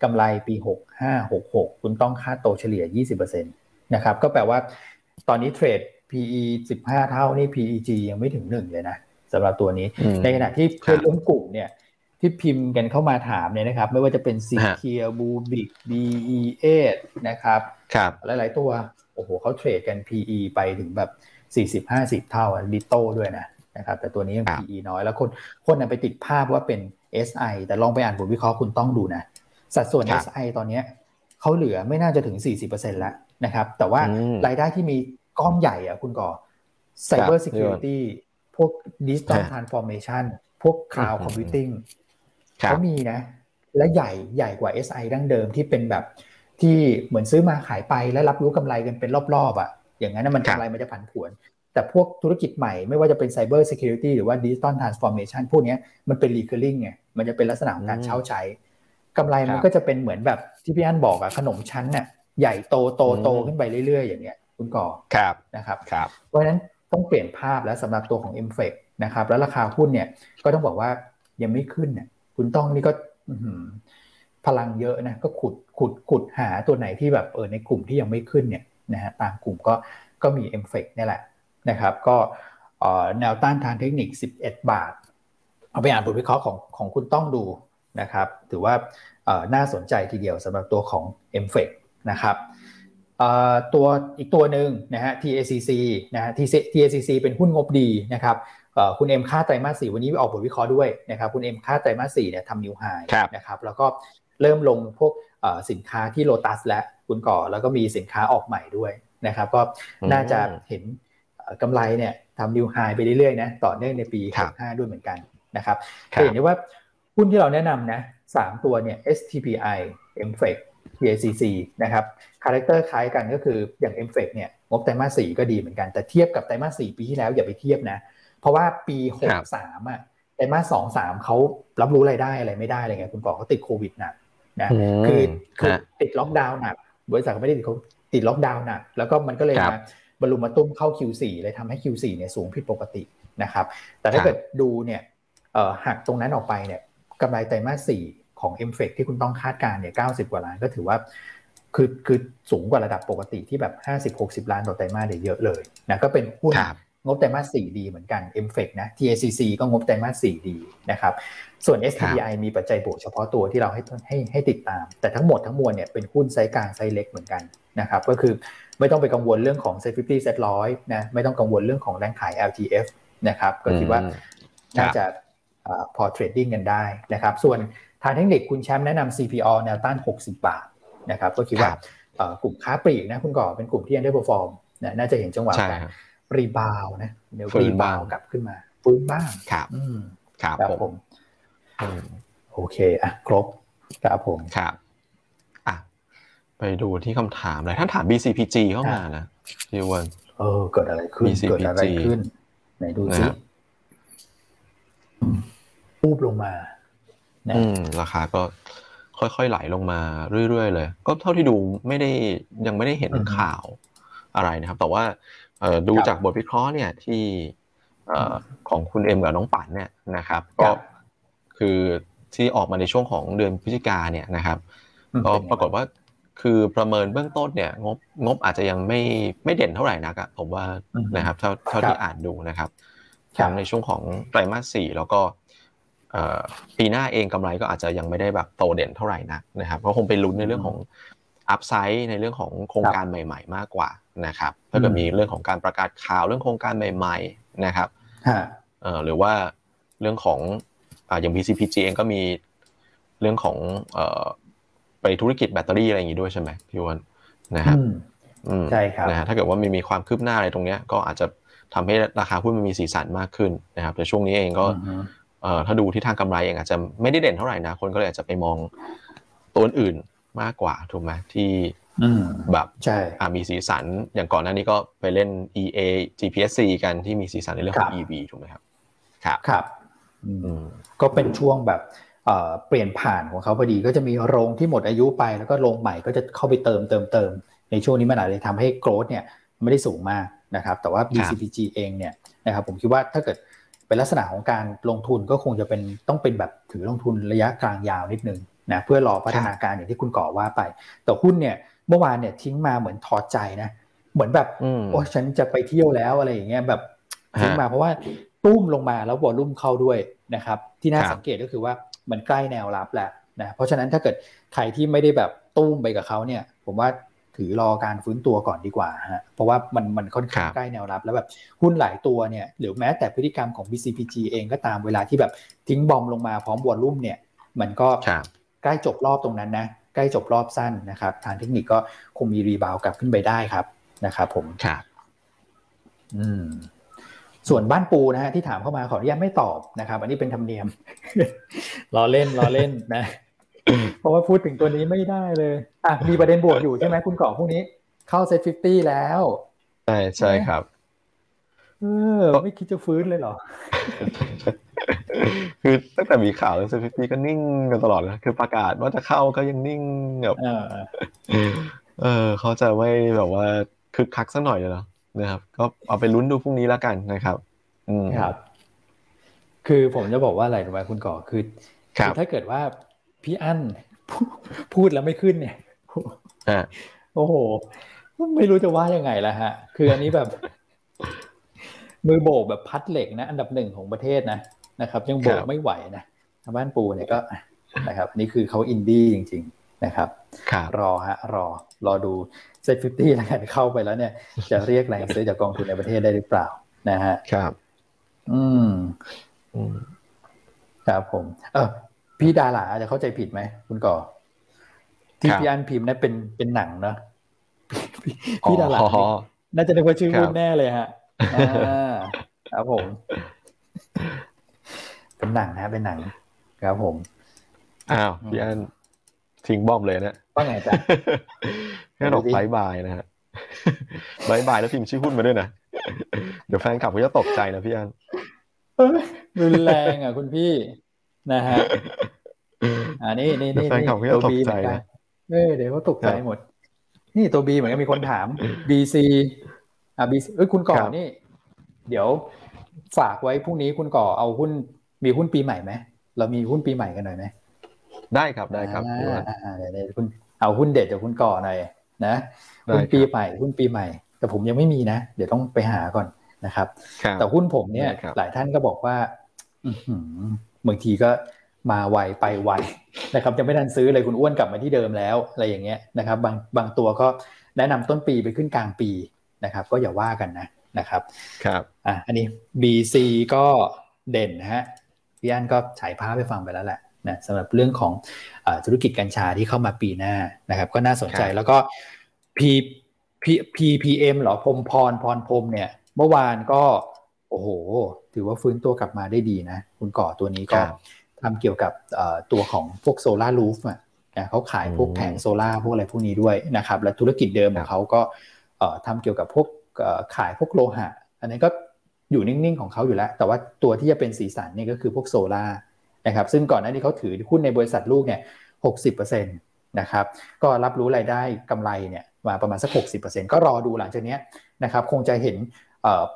กำไรปีหกห้าหกหกคุณต้องค่าโตเฉลี่ยยี่สิบเปอร์เซ็นตนะครับ ก็แปลว่าตอนนี้เทรด PE สิบห้าเท่านี่ PEG ยังไม่ถึงหนึ่งเลยนะสำหรับตัวนี้ ในขณะที่เพื่อนร่วมกลุ่มเนี่ยที่พิมพ์กันเข้ามาถามเนี่ยนะครับ ไม่ว่าจะเป็นซีเคียบูบิก BE8 นะครับครับหลาย ๆ ตัว โอ้โหเขาเทรดกัน PE ไปถึงแบบ 40-50 เท่าดิโตด้วยนะนะครับแต่ตัวนี้ยัง PE น้อยแล้วคนคนนไปติดภาพว่าเป็น SI แต่ลองไปอ่านบทวิเคราะห์คุณต้องดูนะ สัดส่วน SI ตอนนี้เขาเหลือไม่น่าจะถึง 40%แล้วนะครับ แต่ว่ารายได้ที่มีก้อนใหญ่อะคุณก่อ Cyber Security พวก Digital Transformation พวก Cloud Computing เขามีนะ และใหญ่ใหญ่กว่า SI ดั้งเดิมที่เป็นแบบที่เหมือนซื้อมาขายไปแล้วรับรู้กำไรกันเป็นรอบๆอะ่ะ อย่างนั้นมันกำไรมันจะผันผวน แต่พวกธุรกิจใหม่ไม่ว่าจะเป็น Cyber Security หรือว่า Digital Transformation พวกนี้มันเป็น recurring ไงมันจะเป็นลักษณะของการเช่าใช้ กำไรมันก็จะเป็นเหมือนแบบที่พี่อันบอกอะขนมชั้นน่ะใหญ่โตโตโตขึ้นไปเรื่อยๆ อย่างเงี้ยคุณก่อครับนะครับครับเพราะฉะนั้นต้องเปลี่ยนภาพแล้วสำหรับตัวของ m f e c นะครับแล้วราคาหุ้นเนี่ยก็ต้องบอกว่ายังไม่ขึ้นเนี่ยคุณต้องนี่ก็พลังเยอะนะก็ขุดขุดขุดหาตัวไหนที่แบบเออในกลุ่มที่ยังไม่ขึ้นเนี่ยนะฮะตามกลุ่มก็ก็มี m f e c นี่แหละนะครับก็แนวต้านทางเทคนิค 11 บาท เอาไปอ่านบทวิเคราะห์ของของคุณต้องดู นะครับถือว่าน่าสนใจทีเดียวสำหรับตัวของ m f e c นะครับตัวอีกตัวหนึ่งนะฮะ TACC นะฮะ TACC เป็นหุ้นงบดีนะครับคุณเอ็มค่าไตรมาสสี่วันนี้ออกบทวิเคราะห์ด้วยนะครับคุณเอ็มค่าไตรมาสสี่เนี่ยทำ new high นะครับแล้วก็เริ่มลงพวกสินค้าที่โลตัสและคุณก่อแล้วก็มีสินค้าออกใหม่ด้วยนะครับก็น่าจะเห็นกำไรเนี่ยทำ new high ไปเรื่อยๆนะต่อเนื่องในปี 65 ด้วยเหมือนกันนะครับเห็นได้ว่า หุ้นที่เราแนะนำนะสามตัวเนี่ย STPI MFEC TACC นะครับ character คล้ายกันก็คืออย่าง MFEC เนี่ยงบไตรมาสสี่ก็ดีเหมือนกัน แต่เทียบกับไตรมาสสี่ปีที่แล้วอย่าไปเทียบนะ เพราะว่าปีหกสามอะไตรมาสสองสามเขารับรู้รายได้อะไรไม่ได้อะไรเงี้ยคุณบอกเขาติดโควิดหนักนะคือคือติดล็อกดาวน์หนักบริษัทไม่ได้ติดเขาติดล็อกดาวน์หนักแล้วก็มันก็เลยมาบรรลุมาตุ้มเข้า Q4 เลยทำให้ Q4 เนี่ยสูงผิดปกตินะครับ แต่ถ้าเกิดดูเนี่ยหักตรงนั้นออกไปเนี่ย กำไรไตรมาสสี่ของ m f e c ที่คุณต้องคาดการเนี่ย90กว่าล้านก็ถือว่า คือคือสูงกว่าระดับปกติที่แบบ50-60ล้านต่อไตรมาสเยอะเลยนะก็เป็นหุ้นงบไตรมาส4ดีเหมือนกัน m f e c นะ TACC ก็งบไตรมาส4ดีนะครับส่วน STI มีปัจจัยบวกเฉพาะตัวที่เราให้ให้ให้ติดตาม แต่ทั้งหมดทั้งมวลเนี่ยเป็นหุ้นไซส์กลางไซส์เล็กเหมือนกันนะครับก็คือไม่ต้องไปกังวลเรื่องของ Set 50 Set 100นะไม่ต้องกังวลเรื่องของแรงขาย LTF นะครับก็คิดว่าน่าจะ พอ trading กันได้นะครับส่วนทางเทคนิคคุณแชมป์แนะนำ CPALL แนวต้าน 60 บาทนะครับก็คิดว่ากลุ่มค้าปลีกนะคุณก่อเป็นกลุ่มที่ยัง underperform น่าจะเห็นจังหวะการ rebound นะเดี๋ยว rebound กลับขึ้นมาฟื้นบ้างครับครับผมโอเคอะครบครับผมครับอะไปดูที่คำถามเลยท่านถาม BCPG เข้ามานะพี่วันเออเกิดอะไรขึ้นเกิดอะไรขึ้นไหนดูสิ ปูบลงมาอืมราคาก็ค่อยๆไหลลงมาเรื่อยๆเลย ก็เท่าที่ดูไม่ได้ยังไม่ได้เห็นข่าวอะไรนะครับ แต่ว่าดูจากบทวิเคราะห์เนี่ยที่ของคุณเอ็มกับน้องปั่นเนี่ยนะครับ ก็คือที่ออกมาในช่วงของเดือนพฤศจิกาเนี่ยนะครับก็ปรากฏว่าคือประเมินเบื้องต้นเนี่ยงบงบอาจจะยังไม่ไม่เด่นเท่าไหร่นักอะผมว่านะครับเท่าเท่าที่อ่านดูนะครับ ทั้งในช่วงของไตรมาสสี่แล้วก็ปีหน้าเองกำไรก็อาจจะยังไม่ได้แบบโตเด่นเท่าไหร่นักนะครับก็คงไปลุ้นในเรื่องของอัพไซด์ในเรื่องของโครงการใหม่ ๆ มากกว่านะครับถ้าเกิดมีเรื่องของการประกาศข่าวเรื่องโครงการใหม่ ๆนะครับหรือว่าเรื่องของอย่าง BCPG เองก็มีเรื่องของไปธุรกิจแบตเตอรี่อะไรอย่างนี้ด้วยใช่ไหมพี่วันนะครับใช่ครับนะฮะถ้าเกิดว่ามีมีความคืบหน้าอะไรตรงเนี้ยก็อาจจะ ทำให้ราคาหุ้นมันมีสีสันมากขึ้นนะครับแต่ช่วงนี้เองก็ถ้าดูที่ทางกำไรเองอาจจะไม่ได้เด่นเท่าไหร่นะคนก็เลยอาจจะไปมองตัวอื่นมากกว่าถูกไหมที่แบบใช่มีสีสันอย่างก่อนหน้านี้ก็ไปเล่น EA GPSC กันที่มีสีสันในเรื่องของ EV ถูกไหมครับครับครับก็เป็นช่วงแบบเปลี่ยนผ่านของเขาพอดีก็จะมีโรงที่หมดอายุไปแล้วก็โรงใหม่ก็จะเข้าไปเติมเติมเติมในช่วงนี้มันอาจจะทำให้โกรดเนี่ยไม่ได้สูงมาก นะครับแต่ว่า BCPG เองเนี่ยนะครับผมคิดว่าถ้าเกิดเป็นลักษณะของการลงทุนก็คงจะเป็นต้องเป็นแบบถือลงทุนระยะกลางยาวนิดนึงนะเพื่อรอพัฒนาการอย่างที่คุณก่อว่าไป แต่หุ้นเนี่ยเมื่อวานเนี่ยทิ้งมาเหมือนถอดใจนะเหมือนแบบโอ้ฉันจะไปเที่ยวแล้วอะไรอย่างเงี้ยแบบทิ้งมาเพราะว่าตุ้มลงมาแล้ววอลุ่มเข้าด้วยนะครับที่น่าสังเกตก็คือว่ามันใกล้แนวรับแล้วนะเพราะฉะนั้นถ้าเกิดใครที่ไม่ได้แบบตุ้มไปกับเขาเนี่ย ผมว่า ถือรอการฟื้นตัวก่อนดีกว่าฮะเพราะว่ามันมันค่อนข้างใกล้แนวรับ แล้วแบบหุ้นหลายตัวเนี่ยหรือแม้แต่พฤติกรรมของ BCPG เองก็ตามเวลาที่แบบทิ้งบอมลงมาพร้อมวอลุ่มเนี่ย มันก็ใกล้จบรอบตรงนั้นนะใกล้จบรอบสั้นนะครับ ทางเทคนิคก็คงมี rebound กลับขึ้นไปได้ครับนะครับผมครับอืมส่วนบ้านปูนะฮะที่ถามเข้ามาขออนุญาตไม่ตอบนะครับ อันนี้เป็นธรรมเนียมรอเล่นรอเล่นนะ เพราะว่าพูดถึงตัวนี้ไม่ได้เลยอะมีประเด็นบวกอยู่ใช่ไหมคุณก่อพวกนี้ เข้า SET fifty แล้ว ใช่ใช่ครับ เออ ไม่คิดจะฟื้นเลยเหรอ คือตั้งแต่มีข่าวเรื่อง SET fifty ก็นิ่งกันตลอดนะคือประกาศว่าจะเข้าก็ยังนิ่งแบบเออเขาจะไม่แบบว่าคึกคักสักหน่อยเลยเนาะนะครับ ก็เอาไปลุ้นดูพรุ่งนี้แล้วกันนะครับ อืมครับ คือผมจะบอกว่าอะไรรู้ไหมคุณก่อคือคือถ้าเกิดว่า พี่อั้นพูดแล้วไม่ขึ้นเนี่ยโอ้โห ไม่รู้จะว่ายังไงแล้วฮะ คืออันนี้แบบ มือโบกแบบพัดเหล็กนะ อันดับหนึ่งของประเทศนะนะครับ ยังโบกไม่ไหวนะบ้านปูเนี่ยก็นะครับ นี่คือเขาอินดี้จริง ๆ นะครับรอฮะ รอ รอดูเซ็ตฟิฟตี้แล้วกันเข้าไปแล้วเนี่ย จะเรียกแรงซื้อจากกองทุนในประเทศได้หรือเปล่า นะฮะ ครับ อืมครับผม เออ พี่ดาราอาจจะเข้าใจผิดไหมคุณก่อที่พี่อันพิมพ์นั่นเป็นเป็นหนังเนาะพี่ดาราน่าจะได้ว่าชื่อหุ้นแน่เลยฮะครับผม เป็นหนังนะเป็นหนังครับผมอ้าวพี่อันทิ้ง bomb เลยนะว่าไงจ๊ะแค่ดอก bye bye นะฮะ bye bye แล้วพิมพ์ชื่อหุ้นมาด้วยนะเดี๋ยวแฟนคลับเขาจะตกใจนะพี่อันรุนแรงอะคุณพี่ นะฮะอ่านี่นี่นี่ตัวบีเหมือนกันเออเดี๋ยวเขาตกใจหมด นี่ตัวบีเหมือนกันมีคนถามบีซีอ่าบีเอ้ยคุณก่อนี่ เดี๋ยวฝากไว้พรุ่งนี้คุณก่อเอาหุ้นมีหุ้นปีใหม่ไหมเรามีหุ้นปีใหม่กันหน่อยไหมได้ครับได้ครับเดี๋ยวคุณเอาหุ้นเด็ดจากคุณก่อหน่อยนะหุ้นปีใหม่หุ้นปีใหม่ แต่ผมยังไม่มีนะ เดี๋ยวต้องไปหาก่อนนะครับ แต่หุ้นผมเนี่ย หลายท่านก็บอกว่า บางทีก็มาไวไปไวนะครับยังไม่ทันซื้อเลยคุณอ้วนกลับมาที่เดิมแล้วอะไรอย่างเงี้ยนะครับบางบางตัวก็แนะนำต้นปีไปขึ้นกลางปีนะครับก็อย่าว่ากันนะนะครับครับอะอันนี้ BC ก็เด่นนะฮะพี่อันก็ฉายภาพไปฟังไปแล้วแหละนะสำหรับเรื่องของอธุรกิจกัญชาที่เข้ามาปีหน้านะครับ ก็น่าสนใจแล้วก็ P P PPM หรอพรมพรพรพรมเนี่ย เมื่อวานก็ โอ้โห ถือว่าฟื้นตัวกลับมาได้ดีนะ คุณก่อตัวนี้ก็ทำเกี่ยวกับตัวของพวกโซลารูฟอะเขาขายพวกแผงโซลาพวกอะไรพวกนี้ด้วยนะครับ และธุรกิจเดิมของเขาก็ทำเกี่ยวกับพวกขายพวกโลหะ อันนี้ก็อยู่นิ่งๆของเขาอยู่แล้ว แต่ว่าตัวที่จะเป็นสีสันนี่ก็คือพวกโซลานะครับ ซึ่งก่อนหน้านี้เขาถือหุ้นในบริษัทลูกเนี่ยหกสิบเปอร์เซ็นต์นะครับ ก็รับรู้รายได้กำไรเนี่ยมาประมาณสักหกสิบเปอร์เซ็นต์ก็รอดูหลังจากนี้นะครับ คงจะเห็น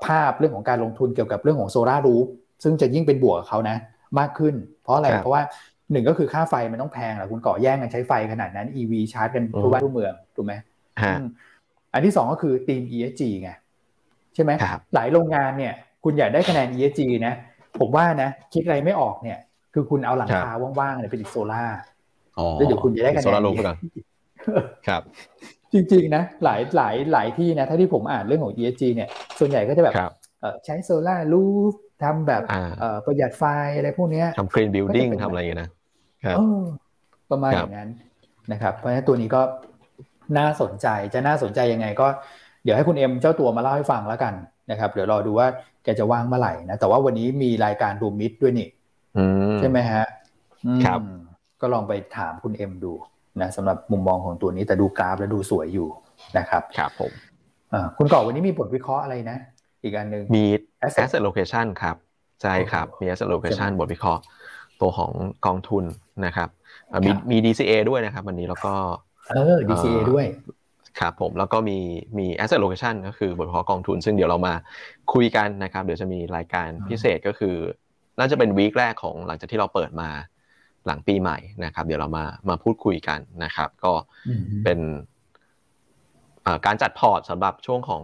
ภาพเรื่องของการลงทุนเกี่ยวกับเรื่องของโซลารูฟซึ่งจะยิ่งเป็นบวกเขานะมากขึ้น เพราะอะไรเพราะว่าหนึ่งก็คือค่าไฟมันต้องแพงแหละคุณก่อแย่งกันใช้ไฟขนาดนั้น EV ชาร์จกันทั่วบ้านทั่วเมืองถูกไหมอันที่สองก็คือทีม ESG ไงใช่ไหมหลายโรงงานเนี่ย คุณอยากได้คะแนน ESG นะ ผมว่านะ คิดอะไรไม่ออกเนี่ย คือคุณเอาหลังคาว่างๆเนี่ยไปติดโซล่าแล้วเดี๋ยวคุณจะได้คะแนนโซล่ารูปกันครับ จริงๆนะหลายหลายหลายที่นะถ้าที่ผมอ่านเรื่องของ ESG เนี่ยส่วนใหญ่ก็จะแบบใช้ solar roof ทำแบบประหยัดไฟอะไรพวกนี้ทำ green building ทำอะไรอย่างนี้นะประมาณอย่างนั้นนะครับ เพราะฉะนั้นตัวนี้ก็น่าสนใจจะน่าสนใจยังไง ก็เดี๋ยวให้คุณเอ็มเจ้าตัวมาเล่าให้ฟังแล้วกันนะครับ เดี๋ยวรอดูว่าแกจะว่างเมื่อไหร่นะแต่ว่าวันนี้มีรายการรูมมิดด้วยนี่ใช่ไหมฮะครับ ก็ลองไปถามคุณเอ็มดู นะสำหรับมุมมองของตัวนี้แต่ดูกราฟแล้วดูสวยอยู่นะครับครับผมคุณก่อวันนี้มีบทวิเคราะห์อะไรนะ อีกอันหนึ่งมี asset allocation ครับใช่ครับมี asset allocation บทวิเคราะห์ตัวของกองทุนนะครับมีมี DCA ด้วยนะครับ วันนี้แล้วก็เออ DCA ด้วยครับผมแล้วก็มีมี asset allocation ก็คือบทพอกองทุน ซึ่งเดี๋ยวเรามาคุยกันนะครับ เดี๋ยวจะมีรายการพิเศษก็คือ น่าจะเป็นวีคแรกของหลังจากที่เราเปิดมา หลังปีใหม่นะครับ เดี๋ยวเรามามาพูดคุยกันนะครับ ก็เป็นการจัดพอร์ตสำหรับช่วงของ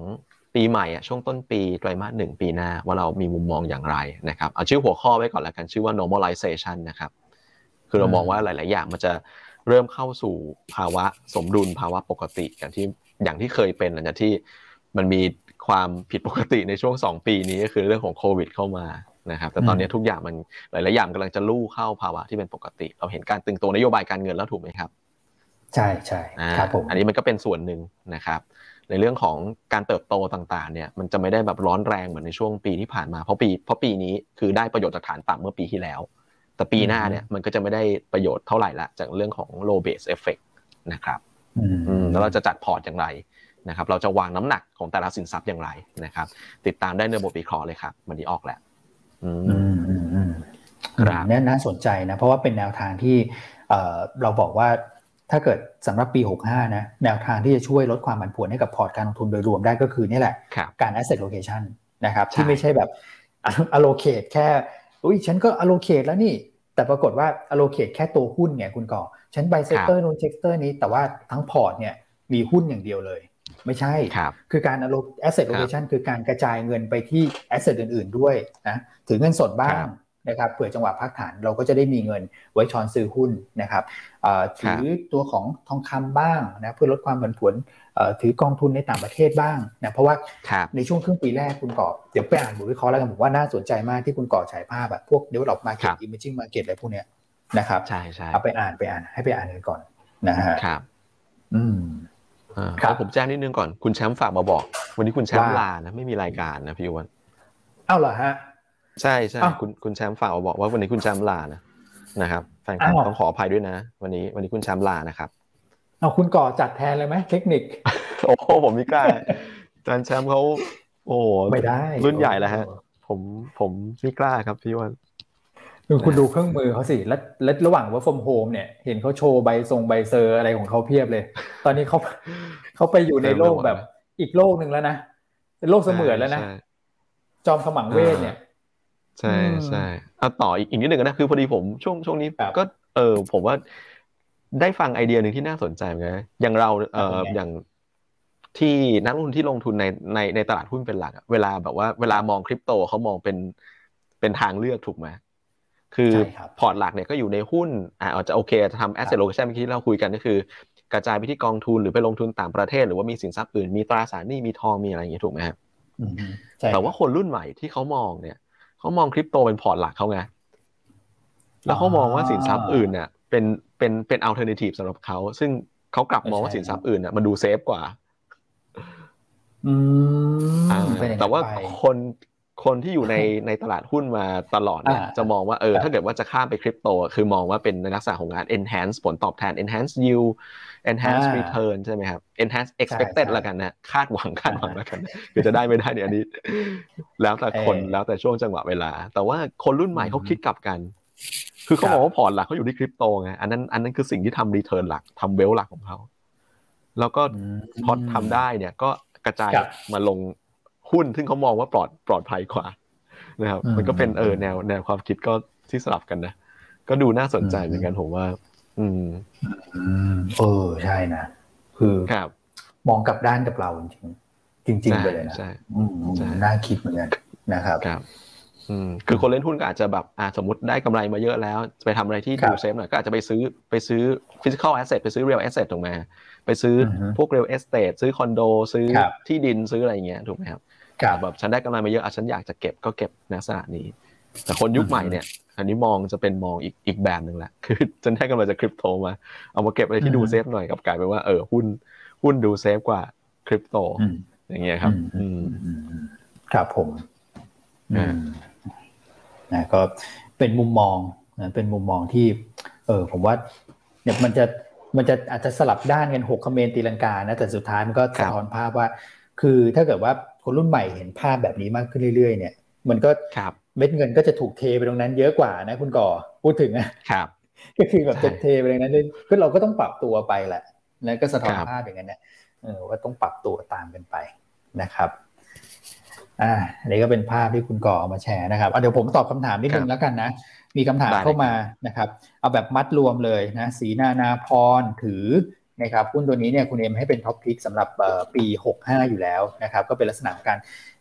ปีใหม่อะช่วงต้นปีไตรมาสหนึ่งปีหน้าว่าเรามีมุมมองอย่างไรนะครับเอาชื่อหัวข้อไว้ก่อนแล้วกันชื่อว่า normalization นะครับ คือเรามองว่าหลาย ๆ อย่างมันจะเริ่มเข้าสู่ภาวะสมดุลภาวะปกติอย่างที่อย่างที่เคยเป็นหลังจากที่มันมีความผิดปกติในช่วงสองปีนี้ก็คือเรื่องของโควิดเข้ามา นะครับแต่ตอนนี้ทุกอย่างมันหลายๆอย่างกำลังจะลู่เข้าภาวะที่เป็นปกติ เราเห็นการตึงตัวนโยบายการเงินแล้วถูกไหมครับ ใช่ใช่ครับผมอันนี้มันก็เป็นส่วนหนึ่งนะครับ ในเรื่องของการเติบโตต่างๆเนี่ยมันจะไม่ได้แบบร้อนแรงเหมือนในช่วงปีที่ผ่านมาเพราะปีเพราะปีนี้คือได้ประโยชน์จากฐานต่ำเมื่อปีที่แล้ว แต่ปีหน้าเนี่ยมันก็จะไม่ได้ประโยชน์เท่าไหร่ละจากเรื่องของ low base effect นะครับแล้วเราจะจัดพอร์ตอย่างไรนะครับ เราจะวางน้ำหนักของแต่ละสินทรัพย์อย่างไรนะครับ ติดตามได้ในบทวิเคราะห์เลยครับมันนี้ออกแล้ว ครับนี่น่าสนใจนะ เพราะว่าเป็นแนวทางที่เราบอกว่าถ้าเกิดสำหรับปี 65 นะ แนวทางที่จะช่วยลดความผันผวนให้กับพอร์ตการลงทุนโดยรวมได้ก็คือนี่แหละ การ asset location นะครับ ที่ไม่ใช่แบบ allocate แค่อุ้ยฉันก็ allocate แล้วนี่ แต่ปรากฏว่า allocate แค่ตัวหุ้นไงคุณก่อ ฉัน buy sector นู้น sector นี้แต่ว่าทั้งพอร์ตเนี่ยมีหุ้นอย่างเดียวเลย ไม่ใช่คือการ asset allocation คือการกระจายเงินไปที่ asset อื่น ๆ ด้วยนะถือเงินสดบ้างนะครับเผื่อจังหวะพักฐานเราก็จะได้มีเงินไว้ช้อนซื้อหุ้นนะครับถือตัวของทองคำบ้างนะเพื่อลดความผันผวนถือกองทุนในต่างประเทศบ้างนะเพราะว่าในช่วงครึ่งปีแรกคุณก่อเดี๋ยวไปอ่านบทวิเคราะห์แล้วกันผมว่าน่าสนใจมากที่คุณก่อฉายภาพแบบพวก develop market emerging market อะไรพวกเนี้ยนะครับใช่ใช่เอาไปอ่านไปอ่านให้ไปอ่านกันก่อนนะฮะครับ อืม ครับผมแจ้งนิดนึงก่อนคุณแชมป์ฝากมาบอก วันนี้คุณแชมป์ลานะไม่มีรายการนะพี่วันเอ้าเหรอฮะ ใช่ใช่คุณคุณแชมป์ฝากบอกว่าวันนี้คุณแชมป์ลานะนะครับแฟนคลับต้องขออภัยด้วยนะ วันนี้วันนี้คุณแชมป์ลานะครับเอาคุณก่อจัดแทนเลยไหมเทคนิค โอ้ผมไม่กล้าอาจารย์แชมป์เขาโอ้ไม่ได้ รุ่นใหญ่แล้วฮะ ผมผมไม่กล้าครับพี่วัน คุณดูเครื่องมือเขาสิ แล้วแล้วระหว่าง work from home เนี่ย เห็นเขาโชว์ใบทรงใบ cert อะไรของเขาเพียบเลย ตอนนี้เขาเขาไปอยู่ในโลกแบบอีกโลกหนึ่งแล้วนะเป็นโลกเสมือนแล้วนะ จอมขมังเวทเนี่ย ใช่ใช่เอาต่ออีกอีกนิดหนึ่งนะ คือพอดีผมช่วงช่วงนี้ก็เออผมว่าได้ฟังไอเดียหนึ่งที่น่าสนใจเหมือนกันอย่างเราเอออย่างที่นักลงทุนที่ลงทุนในในในตลาดหุ้นเป็นหลักเวลาแบบว่าเวลามองคริปโตเขามองเป็นเป็นทางเลือกถูกไหม คือพอร์ตหลักเนี่ยก็อยู่ในหุ้นอ่าอาจจะโอเคจะทำ asset allocation เมื่อกี้เราคุยกันก็คือ กระจายไปที่กองทุนหรือไปลงทุนต่างประเทศ หรือว่ามีสินทรัพย์อื่นมีตราสารหนี้มีทองมีอะไรอย่างเงี้ยถูกไหมครับแต่ว่าคนรุ่นใหม่ที่เขามองเนี่ยเขามองคริปโตเป็นพอร์ตหลักเขาไงแล้วเขามองว่าสินทรัพย์อื่นเนี่ยเป็นเป็นเป็น alternative สำหรับเขาซึ่งเขากลับมองว่าสินทรัพย์อื่นเนี่ยมันดู safe กว่าอืมแต่ว่าคน คนที่อยู่ในในตลาดหุ้นมาตลอดเนี่ยจะมองว่าเออถ้าเกิดว่าจะข้ามไปคริปโต คือมองว่าเป็นในลักษณะของงาน enhance ผลตอบแทน enhance yield enhance return ใช่ไหมครับ enhance expected ละกันนะคาดหวังคาดหวังละกันคือจะได้ไม่ได้เนี่ยอันนี้ แล้วแต่คนแล้วแต่ช่วงจังหวะเวลา แต่ว่าคนรุ่นใหม่เขาคิดกลับกัน คือเขาบอกว่าพอร์ตหลักเขาอยู่ที่คริปโตไงอันนั้นอันนั้นคือสิ่งที่ทำรีเทิร์นหลักทำเวลหลักของเขาแล้วก็พอทำได้เนี่ยก็กระจายมาลง หุ้น ซึ่งเขามองว่าปลอดปลอดภัยกว่านะครับ มันก็เป็นเออแนวแนวความคิดก็ที่สลับกันนะ ก็ดูน่าสนใจเหมือนกันผมว่า อืมเออใช่นะ คือครับ มองกลับด้านกับเราจริงจริงไปเลยนะใช่น่าคิดเหมือนกันนะครับครับอืมคือคนเล่นหุ้นก็อาจจะแบบอ่าสมมติได้กำไรมาเยอะแล้ว ไปทำอะไรที่ดู safe หน่อยก็อาจจะไปซื้อไปซื้อ physical asset ไปซื้อ real asset ถูกไหม ไปซื้อพวก real estate ซื้อคอนโดซื้อที่ดินซื้ออะไรเงี้ยถูกไหมครับแบบฉันได้กำไรมาเยอะอะฉันอยากจะเก็บก็เก็บในลักษณะนี้ แต่คนยุคใหม่เนี่ยอันนี้มองจะเป็นมองอีกอีกแบบหนึ่งแหละคือฉันได้กำไรจากคริปโตมาเอามาเก็บอะไรที่ดูเซฟหน่อยกับกลายเป็นว่าเออหุ้นหุ้นดูเซฟกว่าคริปโตอย่างเงี้ยครับอืมครับผมนะก็เป็นมุมมองนะเป็นมุมมองที่ เออผมว่าเนี่ยมันจะ มันจะอาจจะสลับด้านกันหกคอมเมนตีลังกานะแต่สุดท้ายมันก็สะท้อนภาพว่า คือถ้าเกิดว่าคนรุ่นใหม่เห็นภาพแบบนี้มากขึ้นเรื่อย ๆ เนี่ย มันก็เม็ดเงินก็จะถูกเทไปตรงนั้นเยอะกว่านะคุณก่อพูดถึงอะครับ ก็คือแบบจะเทไปตรงนั้นก็เราก็ต้องปรับตัวไปแหละแล้วก็สะท้อนภาพอย่างนั้นนะเออว่าต้องปรับตัวตามกันไปนะครับอ่าอันนี้ก็เป็นภาพที่คุณก่อเอามาแชร์นะครับเดี๋ยวผมตอบคำถามนิดนึงแล้วกันนะ มีคำถามเข้ามานะครับ เอาแบบมัดรวมเลยนะสีนานาพรถือนะครับหุ้นตัวนี้เนี่ยคุณเอ็มให้เป็นท็อปพิกสำหรับปี 65 อยู่แล้วนะครับก็เป็นลักษณะการ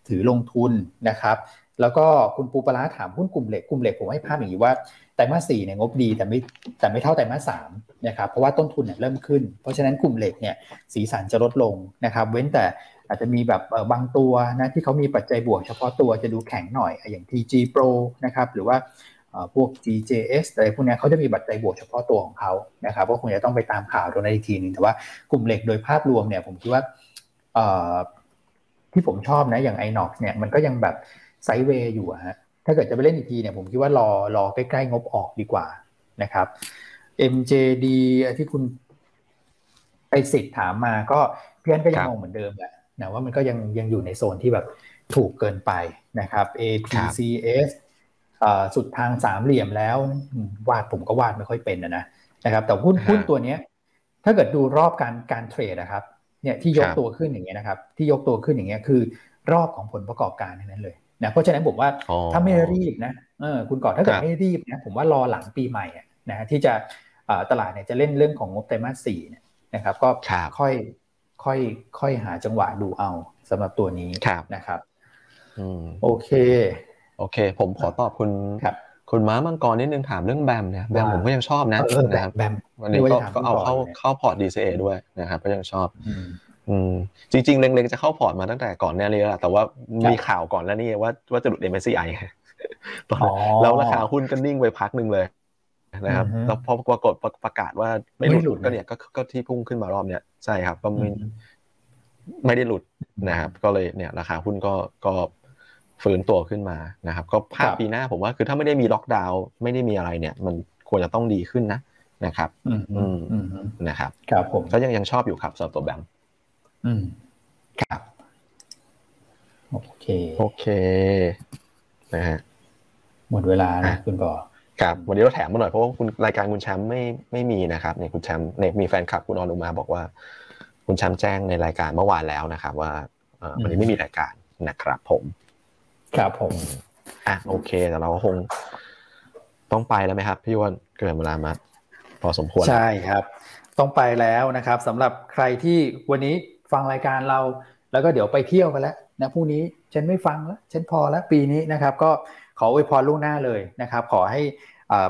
ถือลงทุนนะครับ แล้วก็คุณปูปลาถามหุ้นกลุ่มเหล็กกลุ่มเหล็กผมให้ภาพอย่างนี้ว่าไตรมาสสี่เนี่ยงบดีแต่ไม่แต่ไม่เท่าไตรมาสสามนะครับเพราะว่าต้นทุนเนี่ยเริ่มขึ้น เพราะฉะนั้นกลุ่มเหล็กเนี่ยสีสันจะลดลงนะครับ เว้นแต่อาจจะมีแบบบางตัวนะที่เขามีปัจจัยบวกเฉพาะตัวจะดูแข็งหน่อยอย่าง TG Pro นะครับหรือว่า พวก GJS อะไรพวกนี้เขาจะมีบัตรใจบวกเฉพาะตัวของเขานะครับก็คงจะต้องไปตามข่าวตรงนั้นอีกทีนึงแต่ว่ากลุ่มเหล็กโดยภาพรวมเนี่ยผมคิดว่าที่ผมชอบนะอย่าง iNox เนี่ยมันก็ยังแบบไซด์เวย์อยู่ฮะถ้าเกิดจะไปเล่นอีกทีเนี่ยผมคิดว่ารอรอใกล้ๆงบออกดีกว่านะครับ MJD ที่คุณไปสิทธิ์ถามมาก็เพื่อนก็ยังมองเหมือนเดิมแหละนะว่ามันก็ยังยังอยู่ในโซนที่แบบถูกเกินไปนะครับ APCS สุดทางสามเหลี่ยมแล้ววาดผมก็วาดไม่ค่อยเป็นนะนะครับ แต่หุ้นหุ้นตัวนี้ถ้าเกิดดูรอบการการเทรดนะครับ เนี่ยที่ยกตัวขึ้นอย่างเงี้ยนะครับ ที่ยกตัวขึ้นอย่างเงี้ยคือ รอบของผลประกอบการทั้งนั้นเลยนะเพราะฉะนั้นผมว่าถ้าไม่รีบนะเออคุณก่อนถ้าเกิดไม่รีบนะผมว่ารอหลังปีใหม่นะที่จะตลาดเนี่ยจะเล่นเรื่องของงบไตรมาสสี่เนี่ยนะครับ ก็ค่อยค่อยค่อยหาจังหวะดูเอาสำหรับตัวนี้นะครับโอเค โอเค ผมขอตอบคุณครับคุณม้ามังกรนิดนึงถามเรื่อง BAM เนี่ย BAM ผมก็ยังชอบนะนะครับ BAM วันนี้ก็เอาเข้าเข้าพอร์ต DCA ด้วยนะครับก็ยังชอบอืมจริง ๆ เล็งๆจะเข้าพอร์ตมาตั้งแต่ก่อนแน่เลยแหละแต่ว่ามีข่าวก่อนแล้วนี่ว่าว่าจะหลุด MSCI แล้วราคาหุ้นก็นิ่งไปพักหนึ่งเลยนะครับแล้วพอปรากฏประกาศว่าไม่หลุดก็เนี่ยก็ที่พุ่งขึ้นมารอบเนี้ยใช่ครับก็ไม่ไม่ได้หลุดนะครับ ก็เลยเนี่ยราคาหุ้นก็ก็ ฟื้นตัวขึ้นมานะครับ ก็ภาพปีหน้าผมว่าคือถ้าไม่ได้มีล็อกดาวน์ไม่ได้มีอะไรเนี่ย มันควรจะต้องดีขึ้นนะนะครับ อืมนะครับครับผมก็ยังยังชอบอยู่ครับสำหรับตัวแบงค์อืมครับโอเคโอเคนะฮะหมดเวลานะคุณก่อครับวันนี้เราแถมมาหน่อยเพราะว่าคุณรายการคุณแชมป์ไม่ไม่มีนะครับเนี่ยคุณแชมป์เนี่ยมีแฟนคลับคุณออนุมาบอกว่า คุณแชมป์แจ้งในรายการเมื่อวานแล้วนะครับ ว่าวันนี้ไม่มีรายการนะครับ ผม ครับผม อะโอเคแต่เราก็คงต้องไปแล้วไหมครับ พี่วันเกิดเวลามาพอสมควรใช่ครับ ต้องไปแล้วนะครับสำหรับใครที่วันนี้ฟังรายการเรา แล้วก็เดี๋ยวไปเที่ยวกันแล้วนะพรุ่งนี้ฉันไม่ฟังแล้วฉันพอแล้วปีนี้นะครับ ก็ขออวยพรล่วงหน้าเลยนะครับ ขอให้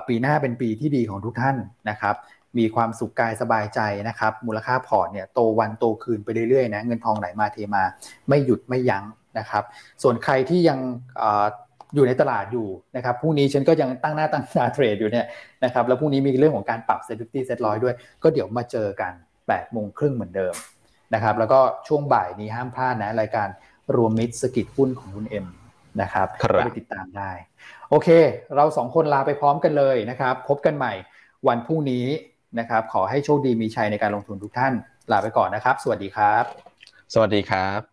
ปีหน้าเป็นปีที่ดีของทุกท่านนะครับ มีความสุขกายสบายใจนะครับ มูลค่าพอร์ตเนี่ยโตวันโตคืนไปเรื่อยๆนะเงินทองไหลมาเทมา ไม่หยุดไม่ยั้ง นะครับส่วนใครที่ยังอยู่ในตลาดอยู่นะครับพรุ่งนี้ฉันก็ยังตั้งหน้าตั้งตาเทรดอยู่เนี่ยนะครับแล้วพรุ่งนี้มีเรื่องของการปรับ SET fifty SET ร้อยด้วย ก็เดี๋ยวมาเจอกัน8โมงครึ่งเหมือนเดิมนะครับแล้วก็ช่วงบ่ายนี้ห้ามพลาดนะรายการรวมมิตรสะกิดหุ้นของคุณเอ็มนะครับไปติดตามได้ โอเค เราสองคนลาไปพร้อมกันเลยนะครับ พบกันใหม่วันพรุ่งนี้นะครับ ขอให้โชคดีมีชัยในการลงทุนทุกท่าน ลาไปก่อนนะครับ สวัสดีครับ สวัสดีครับ